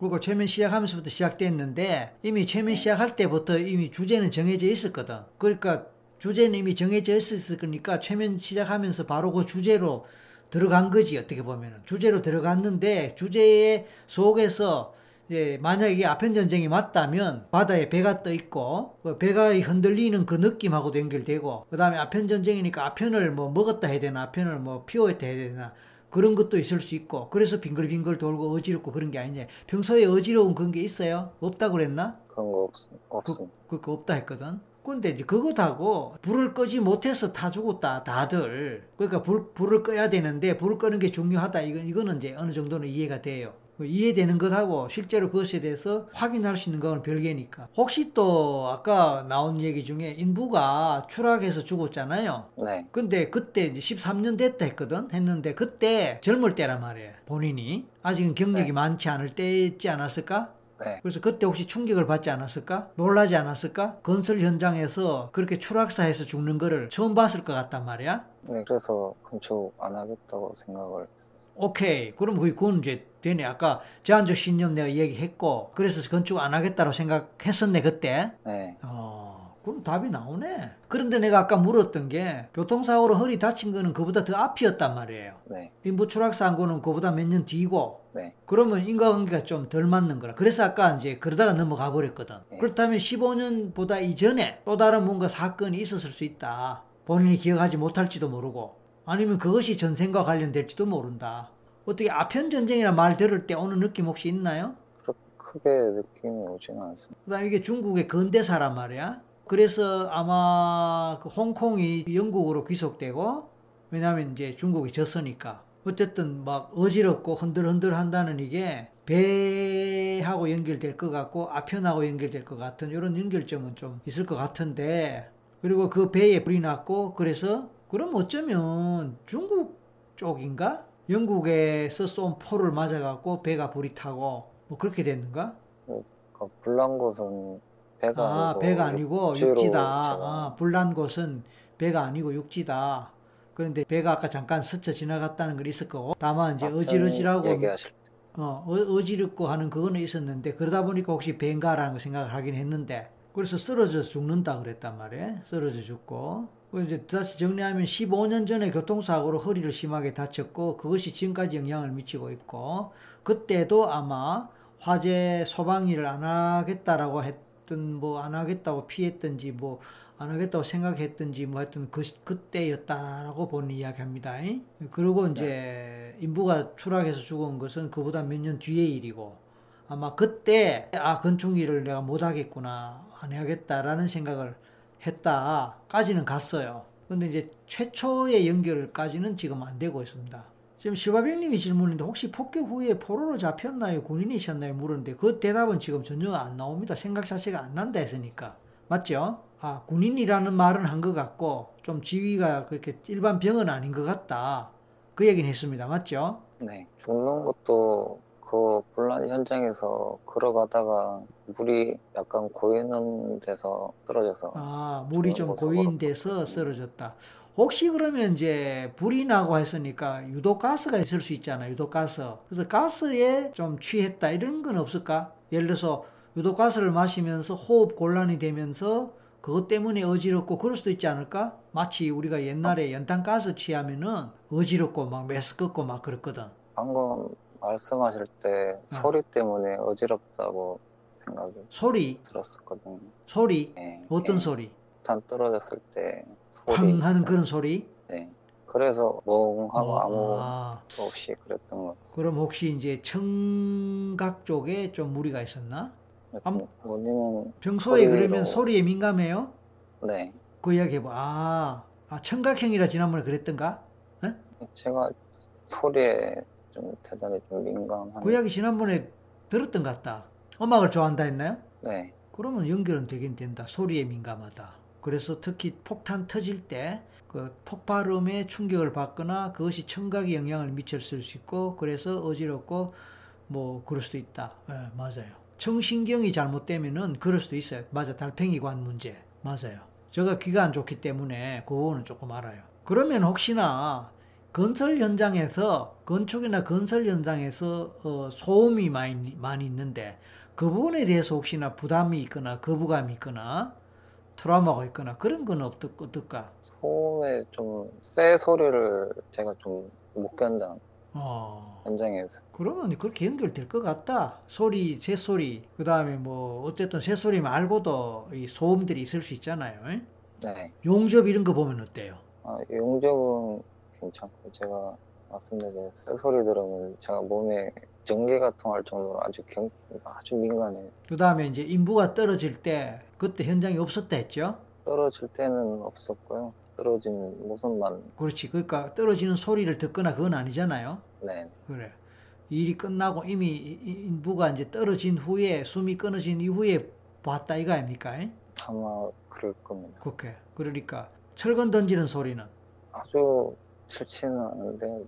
그리고 최면 시작하면서부터 시작됐는데 이미 최면 시작할 때부터 이미 주제는 정해져 있었거든. 그러니까 주제는 이미 정해져 있었을 거니까 최면 시작하면서 바로 그 주제로 들어간 거지 어떻게 보면은. 주제로 들어갔는데 주제의 속에서 이제 만약에 이게 아편 전쟁이 맞다면 바다에 배가 떠 있고 그 배가 흔들리는 그 느낌하고도 연결되고 그다음에 아편 전쟁이니까 아편을 뭐 먹었다 해야 되나 아편을 뭐 피웠다 해야 되나 그런 것도 있을 수 있고 그래서 빙글빙글 돌고 어지럽고 그런 게 아니냐. 평소에 어지러운 그런 게 있어요? 없다 그랬나?
그런 거 없, 없습니다.
그거 없다 했거든 근데 이제 그것하고 불을 끄지 못해서 다 죽었다 다들 그러니까 불, 불을 꺼야 되는데 불을 끄는 게 중요하다 이건 이거는 이제 어느 정도는 이해가 돼요 그 이해되는 것하고 실제로 그것에 대해서 확인할 수 있는 건 별개니까. 혹시 또 아까 나온 얘기 중에 인부가 추락해서 죽었잖아요.
네,
근데 그때 이제 13년 됐다 했거든. 했는데 그때 젊을 때란 말이에요. 본인이 아직은 경력이
네.
많지 않을 때였지 않았을까?
네.
그래서 그때 혹시 충격을 받지 않았을까? 놀라지 않았을까? 건설 현장에서 그렇게 추락사해서 죽는 거를 처음 봤을 것 같단 말이야.
네, 그래서 건축 안 하겠다고 생각을 했었어요.
오케이. 그럼 그건 이제 되네. 아까 제한적 신념 내가 얘기했고 그래서 건축 안 하겠다고 생각했었네 그때.
네,
어, 그럼 답이 나오네. 그런데 내가 아까 물었던 게 교통사고로 허리 다친 거는 그보다 더 앞이었단 말이에요.
네,
인부 추락사한 거는 그보다 몇 년 뒤고
네,
그러면 인과관계가 좀 덜 맞는 거라. 그래서 아까 이제 그러다가 넘어가 버렸거든.
네.
그렇다면 15년보다 이전에 또 다른 뭔가 사건이 있었을 수 있다. 본인이 기억하지 못할지도 모르고 아니면 그것이 전생과 관련될지도 모른다. 어떻게 아편 전쟁이라 말 들을 때 오는 느낌 혹시 있나요?
그렇게 크게 느낌이 오지는 않습니다.
그다음에 이게 중국의 근대사란 말이야. 그래서 아마 그 홍콩이 영국으로 귀속되고 왜냐하면 이제 중국이 졌으니까 어쨌든 막 어지럽고 흔들흔들 한다는 이게 배하고 연결될 것 같고 아편하고 연결될 것 같은 이런 연결점은 좀 있을 것 같은데 그리고 그 배에 불이 났고 그래서 그럼 어쩌면 중국 쪽인가 영국에서 쏜 포를 맞아갖고 배가 불이 타고 뭐 그렇게 됐는가?
그 불난 곳은 배가
아,
아니고
배가 아니고 육지다. 아, 불난 곳은 배가 아니고 육지다. 그런데 배가 아까 잠깐 스쳐 지나갔다는 건 있을 거고, 다만 이제 어지러지라고, 어, 어, 어지럽고 하는 그거는 있었는데, 그러다 보니까 혹시 배인가라는 거 생각을 하긴 했는데, 그래서 쓰러져 죽는다 그랬단 말이에요. 쓰러져 죽고. 그 이제 다시 정리하면 15년 전에 교통사고로 허리를 심하게 다쳤고, 그것이 지금까지 영향을 미치고 있고, 그때도 아마 화재 소방 일을 안 하겠다라고 했 던, 뭐, 안 하겠다고 피했던지, 뭐, 안 하겠다고 생각했던지, 뭐 하여튼 그, 그때였다라고 본인 이야기합니다. 그리고 이제 인부가 추락해서 죽은 것은 그보다 몇 년 뒤의 일이고, 아마 그때, 아, 건축 일을 내가 못 하겠구나, 안 해야겠다라는 생각을 했다까지는 갔어요. 근데 이제 최초의 연결까지는 지금 안 되고 있습니다. 지금 시바병님이 질문인데 혹시 폭격 후에 포로로 잡혔나요? 군인이셨나요? 물었는데 그 대답은 지금 전혀 안 나옵니다. 생각 자체가 안 난다 했으니까. 맞죠? 아, 군인이라는 말은 한 것 같고 좀 지위가 그렇게 일반 병은 아닌 것 같다. 그 얘기는 했습니다. 맞죠?
네, 죽는 것도 그 불난 현장에서 걸어가다가 물이 약간 고이는 데서 떨어져서
아, 물이 좀 고인 데서. 쓰러졌다. 혹시 그러면 이제 불이 나고 했으니까 유독 가스가 있을 수 있잖아, 유독 가스. 그래서 가스에 좀 취했다 이런 건 없을까? 예를 들어서 유독 가스를 마시면서 호흡 곤란이 되면서 그것 때문에 어지럽고 그럴 수도 있지 않을까? 마치 우리가 옛날에 연탄 가스 취하면은 어지럽고 막 메스껍고 막 그랬거든.
방금 말씀하실 때
아.
소리 때문에 어지럽다고 생각이
소리,
들었었거든요.
소리,
네,
어떤
네.
소리?
탄 떨어졌을 때
쾅
소리
하는 그런 소리?
네. 그래서 멍하고
어,
아무
아.
도 없이 그랬던 것 같습니다.
그럼 혹시 이제 청각 쪽에 좀 무리가 있었나? 아무-
원인은
평소에
소리로-
그러면 소리에 민감해요?
네.
그 이야기 해봐. 아, 아 청각형이라 지난번에 그랬던가?
제가 소리에 좀 대단히 좀 민감한
그 이야기 지난번에 들었던 것 같다. 음악을 좋아한다 했나요?
네.
그러면 연결은 되긴 된다. 소리에 민감하다. 그래서 특히 폭탄 터질 때 그 폭발음에 충격을 받거나 그것이 청각에 영향을 미칠 수 있고 그래서 어지럽고 뭐 그럴 수도 있다. 예, 맞아요. 청신경이 잘못되면은 그럴 수도 있어요. 맞아. 달팽이관 문제. 맞아요. 제가 귀가 안 좋기 때문에 그거는 조금 알아요. 그러면 혹시나 건설 현장에서 건축이나 건설 현장에서 어, 소음이 많이 많이 있는데 그 부분에 대해서 혹시나 부담이 있거나 거부감이 있거나 트라우마가 있거나 그런 건 어떨, 어떨까?
소음에 좀새 소리를 제가 좀 못 견뎌
어,
현장에서
그러면 그렇게 연결될 것 같다. 소리, 새소리, 그 다음에 뭐 어쨌든 새소리 말고도 이 소음들이 있을 수 있잖아요. 예?
네.
용접 이런 거 보면 어때요?
아, 용접은 괜찮고 제가 말씀드린 새 소리 들으면 제가 몸에 전기가 통할 정도로 아주 경, 아주 민감해요.
그 다음에 이제 인부가 떨어질 때 그때 현장에 없었다 했죠?
떨어질 때는 없었고요. 떨어진 모습만
그렇지. 그러니까 떨어지는 소리를 듣거나 그건 아니잖아요.
네.
그래. 일이 끝나고 이미 인부가 이제 떨어진 후에 숨이 끊어진 이후에 봤다 이거 아닙니까?
아마 그럴 겁니다.
그렇게. 그러니까 철근 던지는 소리는
아주 싫지는 않은데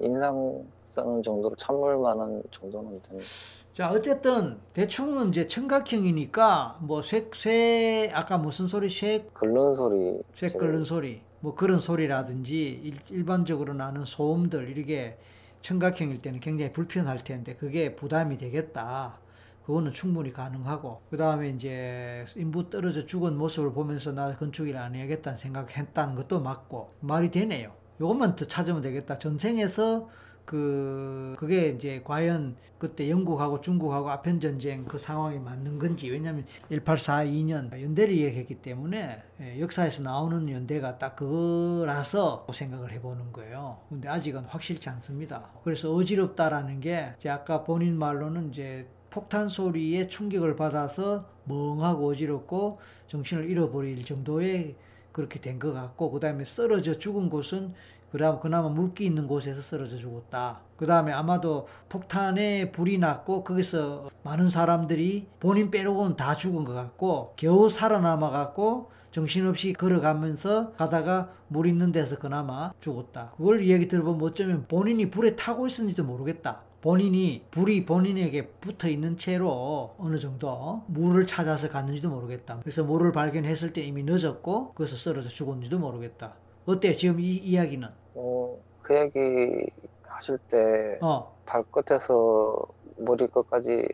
인상 쓰는 정도로 찬물 많은 정도는 됩니다.
자, 어쨌든 대충은 이제 청각형이니까 뭐 쇠, 쇠 아까 무슨 소리 쇠,
긁는 소리
쇠 끓는 소리 뭐 그런 소리라든지 일, 반적으로 나는 소음들 이렇게 청각형일 때는 굉장히 불편할 텐데 그게 부담이 되겠다. 그거는 충분히 가능하고 그 다음에 이제 인부 떨어져 죽은 모습을 보면서 나 건축일 안 해야겠다는 생각했다는 것도 맞고 말이 되네요. 요것만 더 찾으면 되겠다. 전쟁에서 그 그게 이제 과연 그때 영국하고 중국하고 아편 전쟁 그 상황이 맞는 건지 왜냐하면 1842년 연대를 얘기했기 때문에 예, 역사에서 나오는 연대가 딱 그거라서 생각을 해보는 거예요. 근데 아직은 확실치 않습니다. 그래서 어지럽다라는 게 이제 아까 본인 말로는 이제 폭탄 소리에 충격을 받아서 멍하고 어지럽고 정신을 잃어버릴 정도의 그렇게 된 것 같고 그 다음에 쓰러져 죽은 곳은 그다음 그나마 물기 있는 곳에서 쓰러져 죽었다. 그 다음에 아마도 폭탄에 불이 났고 거기서 많은 사람들이 본인 빼놓고는 다 죽은 것 같고 겨우 살아남아 갖고 정신없이 걸어가면서 가다가 물 있는 데서 그나마 죽었다. 그걸 이야기 들어보면 어쩌면 본인이 불에 타고 있었는지도 모르겠다. 본인이 불이 본인에게 붙어 있는 채로 어느 정도 물을 찾아서 갔는지도 모르겠다. 그래서 물을 발견했을 때 이미 늦었고 거기서 쓰러져 죽었는지도 모르겠다. 어때 지금 이 이야기는?
어, 그 얘기 하실 때
어,
발끝에서 머리 끝까지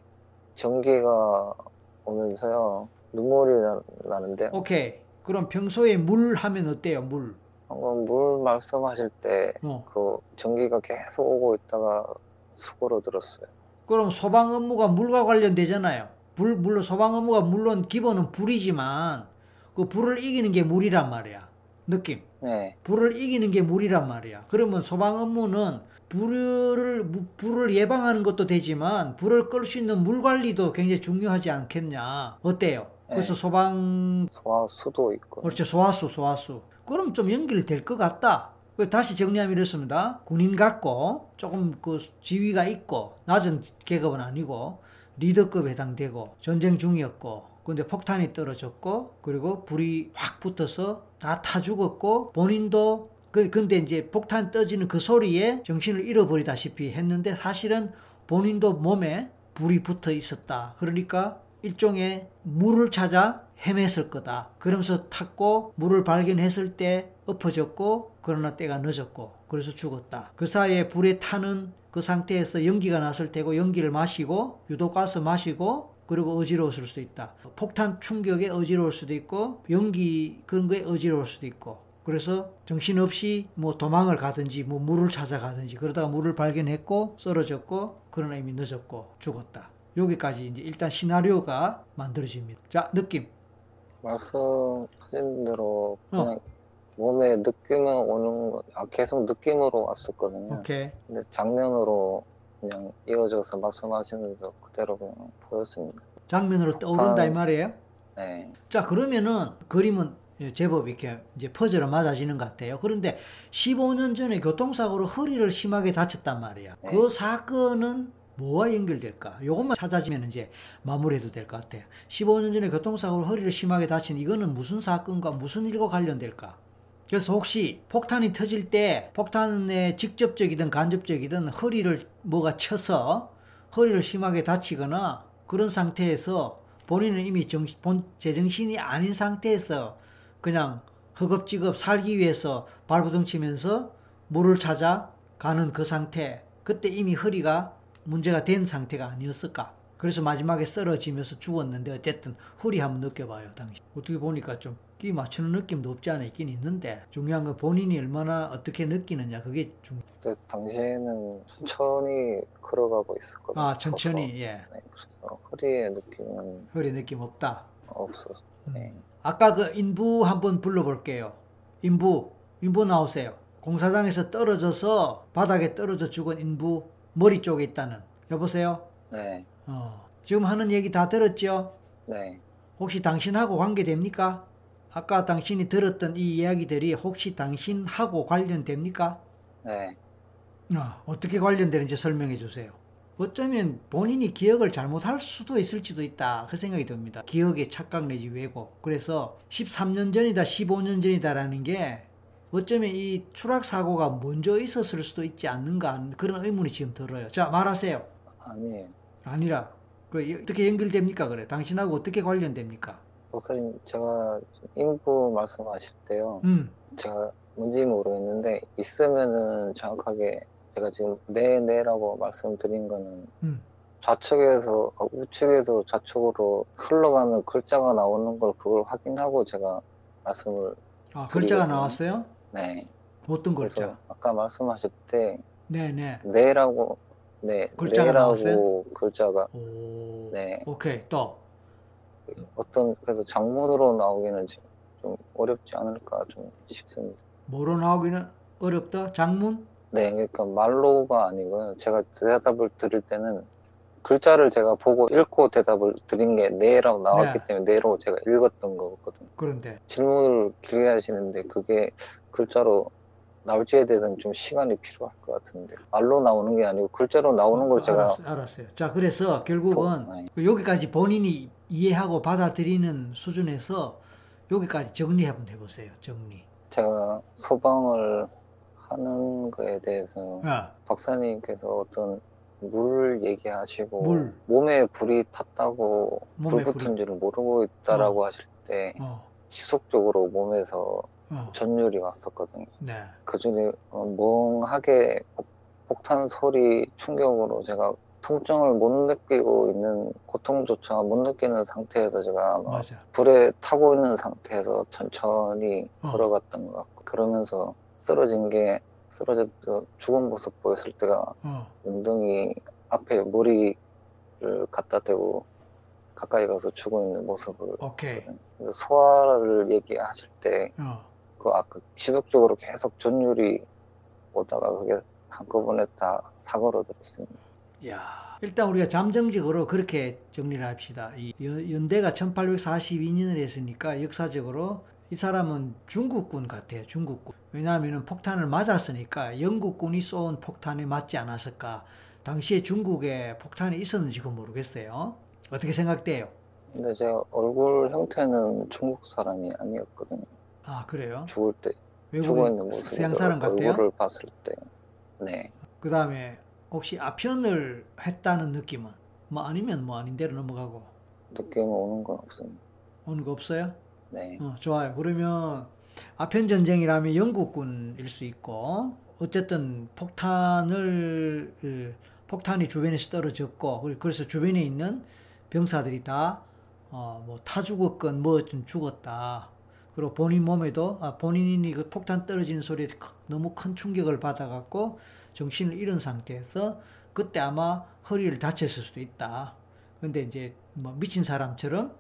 전기가 오면서요 눈물이 나, 나는데
오케이. 그럼 평소에 물 하면 어때요? 물.
방금 물 말씀하실 때
어.
그 전기가 계속 오고 있다가 수고로 들었어요.
그럼 소방 업무가 물과 관련되잖아요. 불, 물론 소방 업무가 물론 기본은 불이지만 그 불을 이기는 게 물이란 말이야. 느낌.
네,
불을 이기는 게 물이란 말이야. 그러면 소방 업무는 불을 무- 불을 예방하는 것도 되지만 불을 끌 수 있는 물 관리도 굉장히 중요하지 않겠냐. 어때요? 그래서
네.
소방
소화수도 있고
그렇죠. 소화수, 소화수. 그럼 좀 연결될 것 같다. 그 다시 정리하면 이렇습니다. 군인 같고 조금 그 지위가 있고 낮은 계급은 아니고 리더급에 해당되고 전쟁 중이었고 근데 폭탄이 떨어졌고 그리고 불이 확 붙어서 다 타 죽었고 본인도 그 근데 이제 폭탄 떠지는 그 소리에 정신을 잃어버리다시피 했는데 사실은 본인도 몸에 불이 붙어 있었다. 그러니까 일종의 물을 찾아 헤맸을 거다. 그러면서 탔고 물을 발견했을 때 엎어졌고 그러나 때가 늦었고 그래서 죽었다. 그 사이에 불에 타는 그 상태에서 연기가 났을 테고 연기를 마시고 유독 가스 마시고 그리고 어지러웠을 수도 있다. 폭탄 충격에 어지러울 수도 있고 연기 그런 거에 어지러울 수도 있고 그래서 정신없이 뭐 도망을 가든지 뭐 물을 찾아가든지 그러다가 물을 발견했고 쓰러졌고 그러나 이미 늦었고 죽었다. 여기까지 이제 일단 시나리오가 만들어집니다. 자, 느낌.
말씀하신 대로
어.
그냥 몸에 느낌은 오는 거, 아, 계속 느낌으로 왔었거든요.
오케이.
근데 장면으로 그냥 이어져서 말씀하시면서 그대로 그냥 보였습니다.
장면으로 떠오른다
아.
이 말이에요.
네,
자, 그러면은 그림은 제법 이렇게 이제 퍼즐을 맞아지는 것 같아요. 그런데 15년 전에 교통사고로 허리를 심하게 다쳤단 말이야.
네.
그 사건은 뭐와 연결될까? 요것만 찾아지면 이제 마무리해도 될 것 같아요. 15년 전에 교통사고로 허리를 심하게 다친 이거는 무슨 사건과 무슨 일과 관련될까? 그래서 혹시 폭탄이 터질 때 폭탄에 직접적이든 간접적이든 허리를 뭐가 쳐서 허리를 심하게 다치거나 그런 상태에서 본인은 이미 정, 본, 제정신이 아닌 상태에서 그냥 허겁지겁 살기 위해서 발부둥 치면서 물을 찾아 가는 그 상태 그때 이미 허리가 문제가 된 상태가 아니었을까 그래서 마지막에 쓰러지면서 죽었는데 어쨌든 허리 한번 느껴봐요 당신 어떻게 보니까 좀 끼 맞추는 느낌도 없지 않아 있긴 있는데 중요한 건 본인이 얼마나 어떻게 느끼느냐 그게 중
그때 당시에는 천천히 걸어가고 있었거든요.
아
서서.
천천히 예
네, 그래서 허리에 느낌은
허리 느낌 없다
없어서.
음.
네.
아까 그 인부 한번 불러볼게요. 인부, 인부 나오세요. 공사장에서 떨어져서 바닥에 떨어져 죽은 인부 머리 쪽에 있다는. 여보세요?
네,
어, 지금 하는 얘기 다 들었죠?
네,
혹시 당신하고 관계됩니까? 아까 당신이 들었던 이 이야기들이 혹시 당신하고 관련됩니까?
네.
어, 어떻게 관련되는지 설명해 주세요. 어쩌면 본인이 기억을 잘못할 수도 있을지도 있다. 그 생각이 듭니다. 기억의 착각 내지 왜곡. 그래서 13년 전이다, 15년 전이다라는 게 어쩌면 이 추락 사고가 먼저 있었을 수도 있지 않는가 하는 그런 의문이 지금 들어요. 자, 말하세요.
아니에요.
아니라 그 어떻게 연결됩니까? 그래. 당신하고 어떻게 관련됩니까?
목사님, 제가 인부 말씀하실 때요.
음.
제가 뭔지 모르겠는데, 있으면은 정확하게 제가 지금 네 네라고 말씀드린 거는
음.
좌측에서, 어, 우측에서 좌측으로 흘러가는 글자가 나오는 걸 그걸 확인하고 제가 말씀을,
아, 글자가. 나왔어요?
네.
어떤 글자?
아까 말씀하실 때,
네, 네.
네라고, 네,
글자가 나왔어요?
글자가,
오.
네.
오케이. 또.
어떤, 그래서 장문으로 나오기는 좀 어렵지 않을까 좀 싶습니다.
뭐로 나오기는 어렵다. 장문?
네, 그러니까 말로가 아니고요. 제가 대답을 드릴 때는 글자를 제가 보고 읽고 대답을 드린 게 네라고 나왔기
네.
때문에 네로 제가 읽었던 거거든요.
그런데
질문을 길게 하시는데 그게 글자로 나올지에 대해서는 좀 시간이 필요할 것 같은데 말로 나오는 게 아니고 글자로 나오는 걸 제가
알았, 알았어요. 자, 그래서 결국은
네.
그 여기까지 본인이 이해하고 받아들이는 수준에서 여기까지 정리 한번 해보세요. 정리.
제가 소방을 하는 거에 대해서
아,
박사님께서 어떤 물 얘기하시고
물.
몸에 불이 탔다고 불 붙은 줄을 모르고 있다라고 하실 때
어,
지속적으로 몸에서
어,
전율이 왔었거든요.
네.
그 중에 어, 멍하게 폭- 폭탄 소리 충격으로 제가 통증을 못 느끼고 있는 고통조차 못 느끼는 상태에서 제가. 불에 타고 있는 상태에서 천천히
어.
걸어갔던 것 같고 그러면서 쓰러진 게 쓰러져 죽은 모습 보였을 때가
어,
엉덩이 앞에 머리를 갖다 대고 가까이 가서 죽어 있는 모습을
오케이.
소화를 얘기하실 때
어,
그 아까 지속적으로 계속 전율이 오다가 그게 한꺼번에 다 사고로 들었습니다.
야. 일단 우리가 잠정적으로 그렇게 정리를 합시다. 이 연- 연대가 1842년을 했으니까 역사적으로 이 사람은 중국군 같아요. 중국군. 왜냐하면 폭탄을 맞았으니까 영국군이 쏜 폭탄에 맞지 않았을까. 당시에 중국에 폭탄이 있었는지 그건 모르겠어요. 어떻게 생각돼요?
근데 제가 얼굴 형태는 중국 사람이 아니었거든요.
아 그래요?
죽을 때 죽어 있는 모습에서
서양 사람 같아요?
얼굴을 봤을 때, 네,
그 다음에 혹시 아편을 했다는 느낌은 뭐 아니면 뭐 아닌 대로 넘어가고
느낌 오는 건 없습니다.
오는 거 없어요?
네,
어, 좋아요. 그러면 아편 전쟁이라면 영국군일 수 있고 어쨌든 폭탄을 폭탄이 주변에서 떨어졌고 그래- 그래서 주변에 있는 병사들이 다 어, 뭐 타 죽었건 뭐좀 죽었다. 그리고 본인 몸에도 아, 본인이 그 폭탄 떨어지는 소리에 크- 너무 큰 충격을 받아갖고 정신을 잃은 상태에서 그때 아마 허리를 다쳤을 수도 있다. 근데 이제 뭐 미친 사람처럼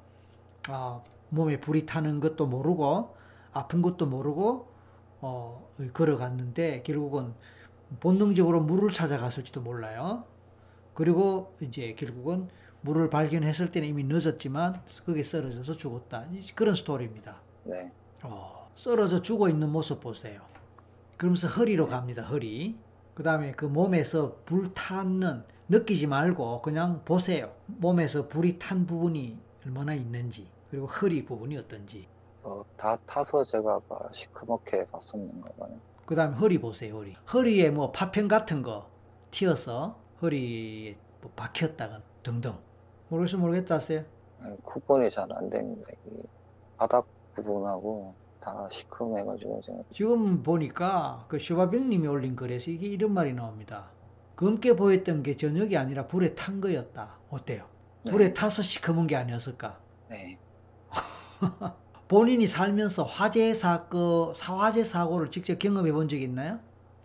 아, 몸에 불이 타는 것도 모르고 아픈 것도 모르고 어, 걸어갔는데 결국은 본능적으로 물을 찾아갔을지도 몰라요. 그리고 이제 결국은 물을 발견했을 때는 이미 늦었지만 거기에 쓰러져서 죽었다. 이- 그런 스토리입니다.
네,
어, 쓰러져 죽어 있는 모습 보세요. 그러면서 허리로 갑니다. 허리. 그 다음에 그 몸에서 불 타는 느끼지 말고 그냥 보세요. 몸에서 불이 탄 부분이 얼마나 있는지 그리고 허리 부분이 어떤지.
어, 다 타서 제가 아까 시커멓게 봤었는가 봐요.
그 다음에 허리 보세요. 허리. 허리에 뭐 파편 같은 거 튀어서 허리에 뭐 박혔다가 등등. 모르겠어 모르겠다 하세요.
네, 구분이 잘 안 됩니다. 이 바닥 부분하고 다 시커매가지고 제가
지금 보니까 그 슈바병님이 올린 글에서 이게 이런 말이 나옵니다. 검게 보였던 게 저녁이 아니라 불에 탄 거였다. 어때요?
네.
불에 타서 시커먼 게 아니었을까?
네,
본인이 살면서 화재 사고, 화재 사고를 직접 경험해 본 적이 있나요?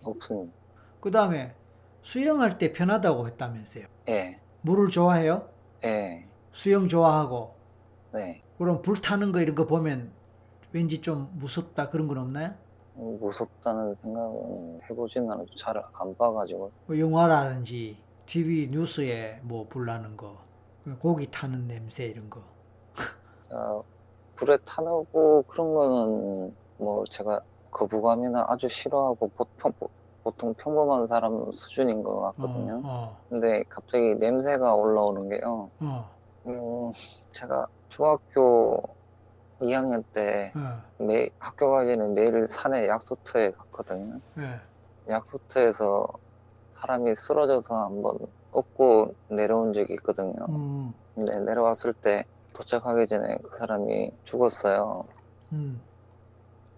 없습니다.
그 다음에 수영할 때 편하다고 했다면서요.
예,
물을 좋아해요?
예,
수영 좋아하고.
네.
그럼 불 타는 거 이런 거 보면 왠지 좀 무섭다 그런 건 없나요?
어, 무섭다는 생각은 해보진 않아도 잘 안 봐가지고
뭐 영화라든지 TV 뉴스에 뭐 불나는 거, 고기 타는 냄새 이런 거.
아, 불에 타고 그런 거는 뭐 제가 거부감이나 아주 싫어하고 보통 보- 보통 평범한 사람 수준인 것
어,
같거든요.
어,
근데 갑자기 냄새가 올라오는 게요.
어,
음, 제가 중학교 2학년 때
어,
매, 학교 가기 전에 매일 산에 약수터에 갔거든요.
예,
약수터에서 사람이 쓰러져서 한번 업고 내려온 적이 있거든요.
음,
근데 내려왔을 때 도착하기 전에 그 사람이 죽었어요.
음.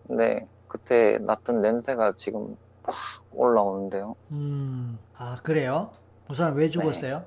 근데 그때 났던 냄새가 지금 확 올라오는데요.
음, 아, 그래요? 그 사람 왜 죽었어요?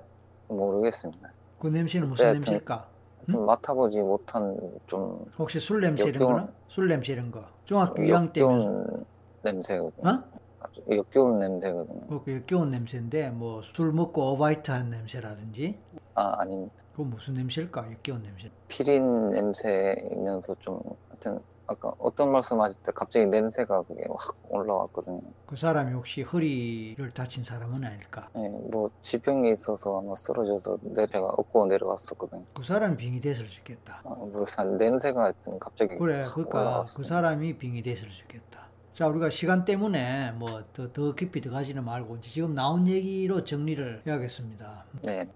모르겠습니다.
그 냄새는 무슨
네,
냄새일까?
좀 맡아보지 못한 좀
혹시 술 냄새 이런 거나?
역겨운-
술 냄새 이런 거. 중학교 2학년 때면
역겨운 냄새거든요.
어?
아주 역겨운 냄새거든요.
그 역겨운 냄새인데 뭐 술 먹고 어바이트한 냄새라든지
아, 아닙니다.
그건 무슨 냄새일까? 역겨운 냄새.
피린 냄새이면서 좀 하여튼 아까 어떤 말씀하실 때 갑자기 냄새가 그게 확 올라왔거든요.
그 사람이 혹시 허리를 다친 사람은 아닐까?
예, 뭐 지병이 있어서 아마 쓰러져서 내려가 업고 내려왔었거든요.
그 사람이 빙의 됐을 수 있겠다.
아, 모르겠어요. 냄새가 갑자기
그래,
확
그러니까
올라왔어요.
그 사람이 빙의 됐을 수 있겠다. 자, 우리가 시간 때문에 뭐 더 더 깊이 들어가지는 말고 이제 지금 나온 얘기로 정리를 해야겠습니다.
네,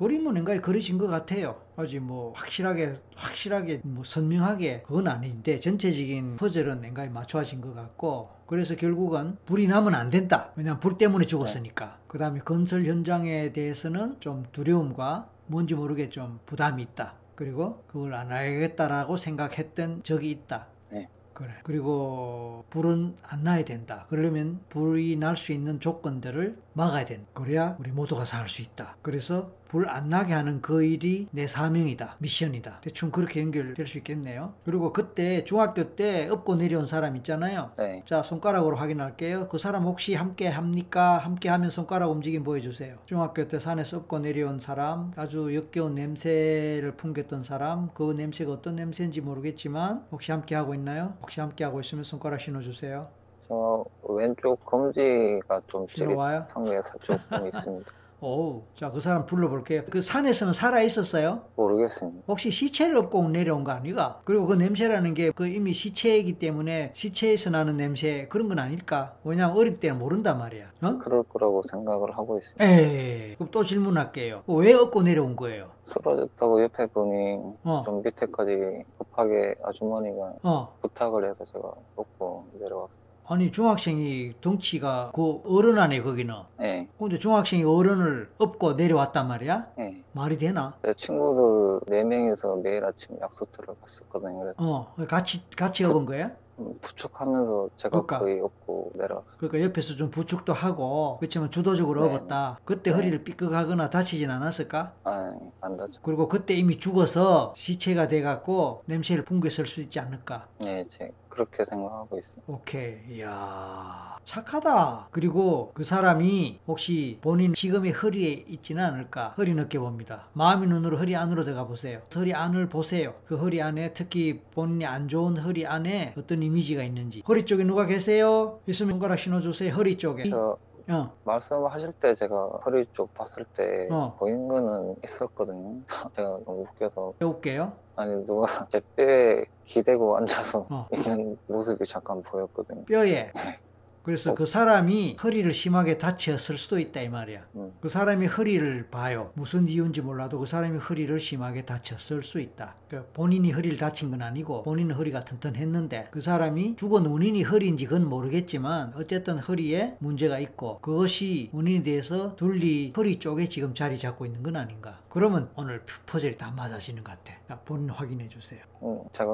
그림은 뭔가 그려진 것 같아요. 아직 뭐 확실하게 확실하게 뭐 선명하게 그건 아닌데 전체적인 퍼즐은 뭔가 맞춰진 것 같고 그래서 결국은 불이 나면 안 된다. 왜냐하면 불 때문에 죽었으니까. 그다음에 건설 현장에 대해서는 좀 두려움과 뭔지 모르게 좀 부담이 있다. 그리고 그걸 안 하겠다라고 생각했던 적이 있다.
네.
그래. 그리고 불은 안 나야 된다. 그러려면 불이 날 수 있는 조건들을 막아야 된다. 그래야 우리 모두가 살 수 있다. 그래서 불 안 나게 하는 그 일이 내 사명이다. 미션이다. 대충 그렇게 연결될 수 있겠네요. 그리고 그때 중학교 때 업고 내려온 사람 있잖아요.
네.
자, 손가락으로 확인할게요. 그 사람 혹시 함께 합니까? 함께 하면 손가락 움직임 보여주세요. 중학교 때 산에서 업고 내려온 사람, 아주 역겨운 냄새를 풍겼던 사람, 그 냄새가 어떤 냄새인지 모르겠지만, 혹시 함께 하고 있나요? 혹시 함께 하고 있으면 손가락 신어주세요.
저 왼쪽 검지가 좀? 찌릿한 게 조금 있습니다.
오우, 자, 그 사람 불러볼게요. 그 산에서는 살아 있었어요?
모르겠습니다.
혹시 시체를 업고 내려온 거 아니가? 그리고 그 냄새라는 게 그 이미 시체이기 때문에 시체에서 나는 냄새 그런 건 아닐까? 왜냐면 어릴 때는 모른단 말이야. 어?
그럴 거라고 생각을 하고 있습니다.
에이, 그럼 또 질문할게요. 왜 업고 내려온 거예요?
쓰러졌다고 옆에 분이
어,
좀 밑에까지 급하게 아주머니가
어.
부탁을 해서 제가 업고 내려왔어요.
아니, 중학생이 덩치가 그 어른 안에 거기는.
네,
근데 중학생이 어른을 업고 내려왔단 말이야?
네.
말이 되나?
제 친구들 네 명이서 매일 아침 약수터를 갔었거든요. 그래서
어, 같이, 같이 업은 거야?
좀 부축하면서 제가
그러니까.
거의 업고 내려왔어요.
그러니까 옆에서 좀 부축도 하고, 그렇지만 주도적으로
네.
업었다. 그때
네.
허리를 삐끗하거나 다치진 않았을까?
아, 안 다쳐.
그리고 그때 이미 죽어서 시체가 돼갖고 냄새를 풍겼을 수 있지 않을까?
네, 제 그렇게 생각하고 있어요.
오케이. 이야. 착하다. 그리고 그 사람이 혹시 본인 지금의 허리에 있지는 않을까? 허리 느껴봅니다. 마음의 눈으로 허리 안으로 들어가 보세요. 허리 안을 보세요. 그 허리 안에 특히 본인이 안 좋은 허리 안에 어떤 이미지가 있는지. 허리 쪽에 누가 계세요? 있으면 손가락 신어주세요. 허리 쪽에.
저
어.
말씀하실 때 제가 허리 쪽 봤을 때
어.
보인 거는 있었거든요. 제가 너무 웃겨서
배울게요.
아니 누가 제 뼈에 기대고 앉아서
어.
있는 모습이 잠깐 보였거든요.
뼈에. 그래서
어.
그 사람이 허리를 심하게 다쳤을 수도 있다 이 말이야.
음,
그 사람이 허리를 봐요. 무슨 이유인지 몰라도 그 사람이 허리를 심하게 다쳤을 수 있다. 그 본인이 허리를 다친 건 아니고 본인은 허리가 튼튼했는데 그 사람이 죽은 원인이 허리인지 그건 모르겠지만 어쨌든 허리에 문제가 있고 그것이 원인에 대해서 둘리 허리 쪽에 지금 자리 잡고 있는 건 아닌가. 그러면 오늘 퍼즐이 다 맞아지는 것 같아. 자, 본인 확인해 주세요.
음, 제가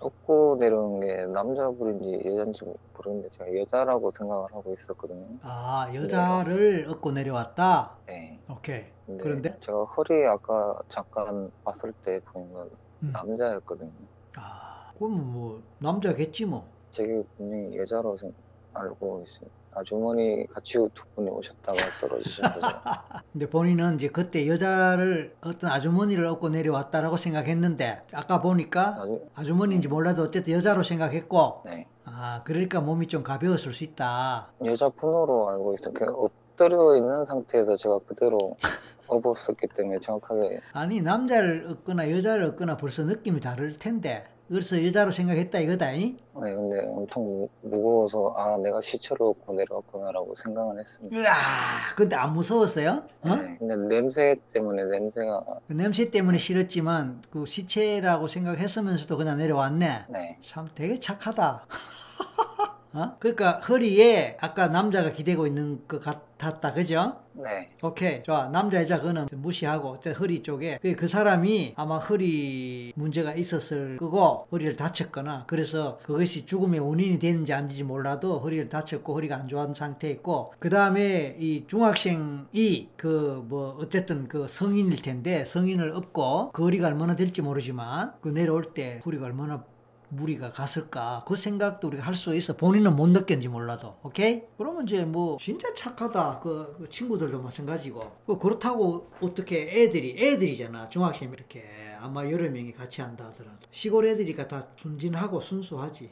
업고 내려온 게 남자분인지 여자인지 모르는데 제가 여자라고 생각을 하고 있었거든요.
아, 여자를 얻고 내려왔다.
네.
오케이. 그런데?
제가 허리 아까 잠깐 봤을 때건
음.
남자였거든요.
아, 그럼 뭐 남자겠지 뭐.
제게 분명히 여자로 생- 알고 있습니다. 아주머니 같이 두 분이 오셨다가 쓰러지신 거죠.
근데 본인은 이제 그때 여자를 어떤 아주머니를 얻고 내려왔다라고 생각했는데 아까 보니까
아주,
아주 머니인지 몰라도 어쨌든 여자로 생각했고
네.
아 그러니까 몸이 좀 가벼웠을 수 있다.
여자분으로 알고 있어요. 그냥 엎드려 있는 상태에서 제가 그대로 업었었기 때문에 정확하게
아니 남자를 얻거나 여자를 얻거나 벌써 느낌이 다를 텐데 그래서 여자로 생각했다 이거다. 이?
네, 근데 엄청 무, 무거워서 아 내가 시체로 내려왔구나라고 생각은 했습니다.
으아, 근데 안 무서웠어요? 어?
네, 근데 냄새 때문에 냄새가
그 냄새 때문에 싫었지만 그 시체라고 생각했으면서도 그냥 내려왔네.
네,
참 되게 착하다. 어? 그러니까 허리에 아까 남자가 기대고 있는 것 같았다. 그죠?
네,
오케이. 좋아. 남자, 여자 그는 무시하고 저 허리 쪽에 그- 그 사람이 아마 허리 문제가 있었을 거고 허리를 다쳤거나 그래서 그것이 죽음의 원인이 되는지 아닌지 몰라도 허리를 다쳤고 허리가 안 좋은 상태였고 그 다음에 이 중학생이 그 뭐 어쨌든 그 성인일 텐데 성인을 업고 그 허리가 얼마나 될지 모르지만 그 내려올 때 허리가 얼마나 무리가 갔을까? 그 생각도 우리가 할 수 있어. 본인은 못 느꼈는지 몰라도. 오케이? 그러면 이제 뭐 진짜 착하다. 그, 그 친구들도 마찬가지고. 그 그렇다고 어떻게 애들이 애들이잖아. 중학생 이렇게 아마 여러 명이 같이 한다 하더라도. 시골 애들이니까 다 순진하고 순수하지.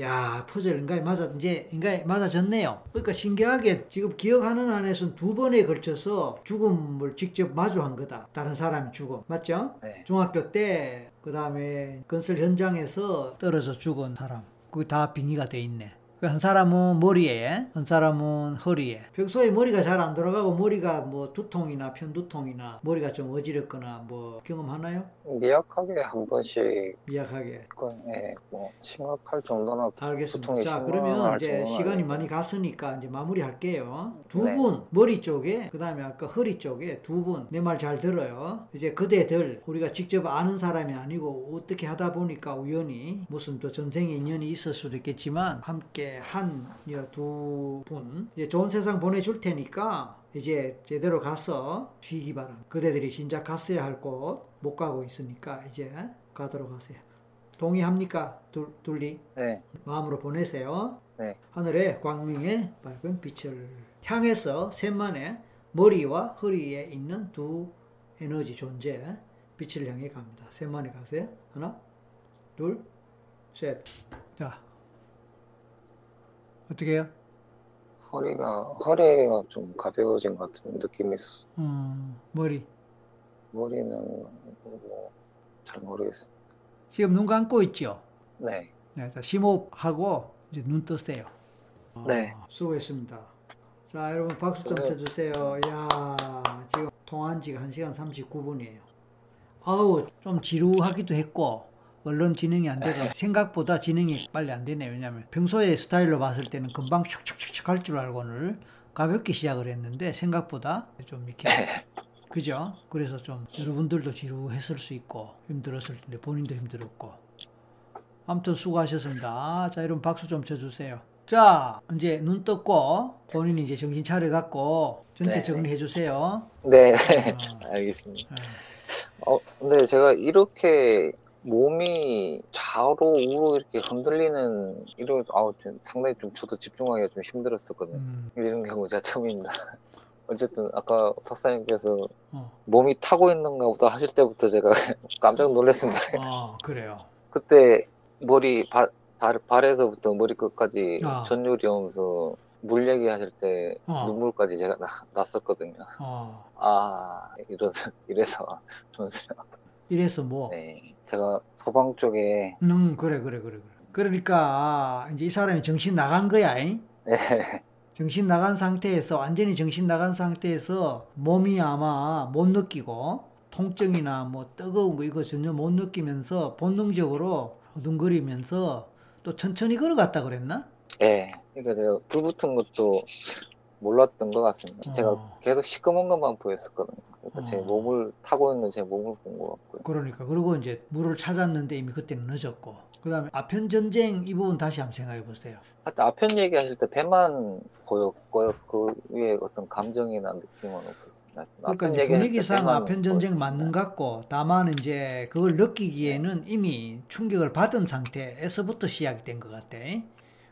야 퍼즐 인가에 맞아 이제 인가에 맞아졌네요. 그러니까 신기하게 지금 기억하는 안에서는 두 번에 걸쳐서 죽음을 직접 마주한 거다. 다른 사람이 죽음. 맞죠?
네,
중학교 때, 그 다음에 건설 현장에서 떨어져 죽은 사람. 그게 다 빙의가 돼 있네. 그한 사람은 머리에, 한 사람은 허리에. 평소에 머리가 잘 안 돌아가고 머리가 뭐 두통이나 편두통이나 머리가 좀 어지럽거나 뭐 경험하나요?
미약하게 한 번씩
미약하게.
그, 예, 뭐 심각할 정도나
알겠습니다. 자, 그러면 이제 시간이. 많이 갔으니까 이제 마무리 할게요. 두
네.
분, 머리 쪽에, 그 다음에 아까 허리 쪽에 두 분, 내 말 잘 들어요. 이제 그대들, 우리가 직접 아는 사람이 아니고 어떻게 하다 보니까 우연히 무슨 또 전생에 인연이 있을 수도 있겠지만 함께 한두 분, 이제 좋은 세상 보내줄 테니까 이제 제대로 가서 쉬기 바랍니다. 그대들이 진작 갔어야 할 곳 못 가고 있으니까 이제 가도록 하세요. 동의합니까? 둘, 둘리?
네,
마음으로 보내세요.
네.
하늘에 광명의 밝은 빛을 향해서 셋만의 머리와 허리에 있는 두 에너지 존재 빛을 향해 갑니다. 셋만에 가세요. 하나, 둘, 셋. 자, 어떻게 해요?
허리가 허리가 좀 가벼워진 것 같은 느낌이 있어.
음, 머리.
머리는 뭐 잘 모르겠습니다.
지금 눈 감고 있죠?
네,
네, 자, 심호흡하고 이제 눈 뜨세요. 아,
네.
수고했습니다. 자, 여러분 박수 좀
네.
쳐주세요. 야, 지금 통화한 지가 1시간 39분이에요. 아우, 좀 지루하기도 했고, 언론 진행이 안 되고, 생각보다 진행이 빨리 안 되네요. 왜냐면 평소에 스타일로 봤을 때는 금방 슉슉슉슉 할줄 알고는 가볍게 시작을 했는데, 생각보다 좀 이렇게 그죠? 그래서 좀 여러분들도 지루했을 수 있고 힘들었을 텐데 본인도 힘들었고 아무튼 수고하셨습니다. 자, 여러분 박수 좀 쳐주세요. 자, 이제 눈 떴고 본인이 이제 정신 차려갖고 전체
네.
정리해 주세요.
네,
어,
알겠습니다.
네.
어, 근데 제가 이렇게 몸이 좌로 우로 이렇게 흔들리는 이런 아우 좀 상당히 좀 저도 집중하기가 좀 힘들었었거든요.
음,
이런 경우 제가 처음입니다. 어쨌든 아까 박사님께서
어,
몸이 타고 있는가 보다 하실 때부터 제가 깜짝 놀랐습니다.
어, 그래요.
그때 머리 발, 발, 발에서부터 머리끝까지
아.
전율이 오면서 물 얘기하실 때
어.
눈물까지 제가 나, 났었거든요.
어,
아, 이러, 이래서.
이래서 뭐,
네. 제가 소방 쪽에,
음, 그래, 그래, 그래, 그래. 그러니까 이제 이 사람이 정신 나간 거야. 잉?
네.
정신 나간 상태에서 완전히 정신 나간 상태에서 몸이 아마 못 느끼고 통증이나 뭐 뜨거운 거 이거 전혀 못 느끼면서 본능적으로 어둥거리면서 또 천천히 걸어갔다 그랬나?
네. 그러니까 제가 불 붙은 것도 몰랐던 것 같습니다.
어.
제가 계속 시커먼 것만 보였었거든요. 그러니까 제
어.
몸을 타고 있는 제 몸을 본 것 같고요.
그러니까 그리고 이제 물을 찾았는데 이미 그때는 늦었고 그다음에 아편 전쟁 이 부분 다시 한번 생각해 보세요.
하여튼 아편 얘기하실 때 배만 보였고요. 그 위에 어떤 감정이나 느낌은 없었습니다.
그러니까
아편
이제 분위기상 아편 전쟁. 맞는 것 같고 다만 이제 그걸 느끼기에는 이미 충격을 받은 상태에서부터 시작이 된 것 같아.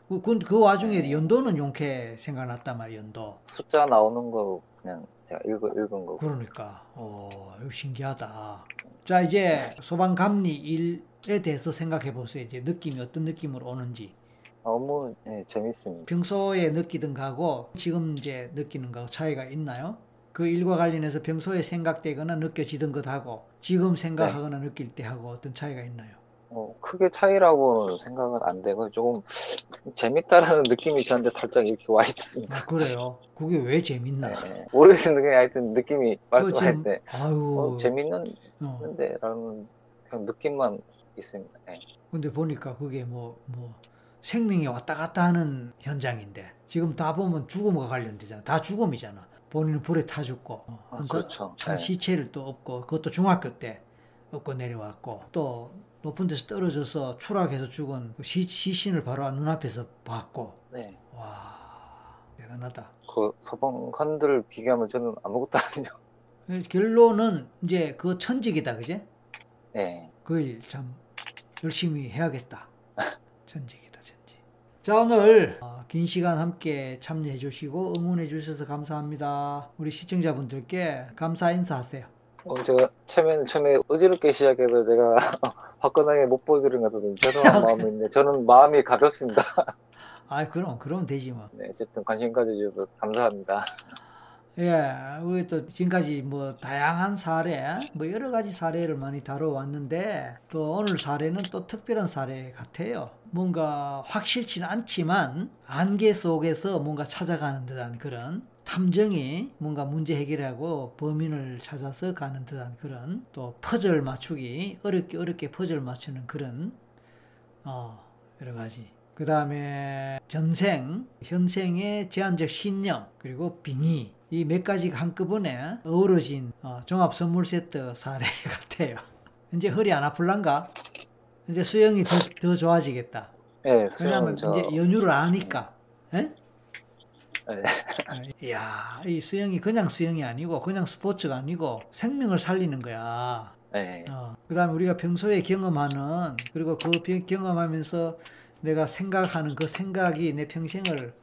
그, 그, 그 와중에
네.
연도는 용케 생각났단 말이야, 연도.
숫자 나오는 거 그냥 제가 읽은, 읽은 거고.
그러니까, 어, 신기하다. 자, 이제 소방감리 일에 대해서 생각해 보세요. 이제 느낌이 어떤 느낌으로 오는지.
너무 예, 재밌습니다.
평소에 느끼던 거하고 지금 이제 느끼는 거하고 차이가 있나요? 그 일과 관련해서 평소에 생각되거나 느껴지던 것하고 지금 생각하거나 느낄 때하고 어떤 차이가 있나요?
어, 크게 차이라고는 생각은 안 되고 조금 재밌다라는 느낌이 저한테 살짝 이렇게 와 있습니다.
아, 그래요. 그게 왜 재밌나?
네, 모르겠는데 하여튼 느낌이 말씀할
지금-
때
아유.
어, 재밌는데라는
어.
그냥 느낌만 있습니다. 네.
근데 보니까 그게 뭐, 뭐, 생명이 왔다 갔다 하는 현장인데, 지금 다 보면 죽음과 관련되잖아. 다 죽음이잖아. 본인은 불에 타 죽고, 어,
아, 그렇죠.
한
네.
시체를 또 업고, 그것도 중학교 때 업고 내려왔고, 또 높은 데서 떨어져서 추락해서 죽은 그 시, 시신을 바로 눈앞에서 봤고,
네.
와, 대단하다.
그 서방관들 비교하면 저는 아무것도 아니죠.
결론은 이제 그 천직이다, 그제?
네.
그일참 열심히 해야겠다. 천직이다, 천직. 자, 오늘 어, 긴 시간 함께 참여해 주시고 응원해 주셔서 감사합니다. 우리 시청자분들께 감사 인사하세요.
어, 제가 처음에는 처음에 어지럽게 시작해서 제가 화끈하게 못 보여드린 것 같아서 죄송한 마음인데 저는 마음이 가볍습니다.
아, 그럼, 그럼 되지 뭐.
네, 어쨌든 관심 가져주셔서 감사합니다.
예, 우리 또 지금까지 뭐 다양한 사례, 뭐 여러 가지 사례를 많이 다뤄왔는데 또 오늘 사례는 또 특별한 사례 같아요. 뭔가 확실치는 않지만 안개 속에서 뭔가 찾아가는 듯한 그런 탐정이 뭔가 문제 해결하고 범인을 찾아서 가는 듯한 그런 또 퍼즐 맞추기 어렵게 어렵게 퍼즐 맞추는 그런 어 여러 가지 그 다음에 전생, 현생의 제한적 신념, 그리고 빙의 이 몇 가지가 한꺼번에 어우러진 어, 종합 선물 세트 사례 같아요. 이제 허리 안 아플란가? 이제 수영이 더, 더 좋아지겠다.
네,
왜냐하면
수영 저
이제 연유를 아니까. 에?
네.
아, 이야, 이 수영이 그냥 수영이 아니고 그냥 스포츠가 아니고 생명을 살리는 거야.
네.
어, 그 다음에 우리가 평소에 경험하는, 그리고 그 비- 경험하면서 내가 생각하는 그 생각이 내 평생을,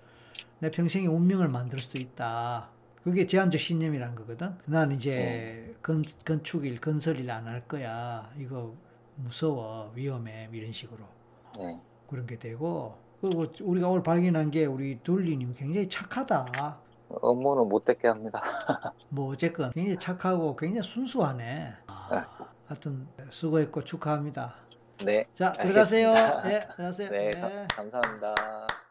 내 평생의 운명을 만들 수도 있다. 그게 제한적 신념이란 거거든. 난 이제
네.
건, 건축일, 건설일 안 할 거야. 이거 무서워, 위험해, 이런 식으로.
네.
그런 게 되고, 그리고 우리가 오늘 발견한 게 우리 둘리님 굉장히 착하다.
업무는 못됐게 합니다.
뭐 어쨌건 굉장히 착하고 굉장히 순수하네. 아, 하여튼 수고했고 축하합니다.
네.
자 들어가세요.
알겠습니다.
예, 들어가세요.
네,
예.
감사합니다.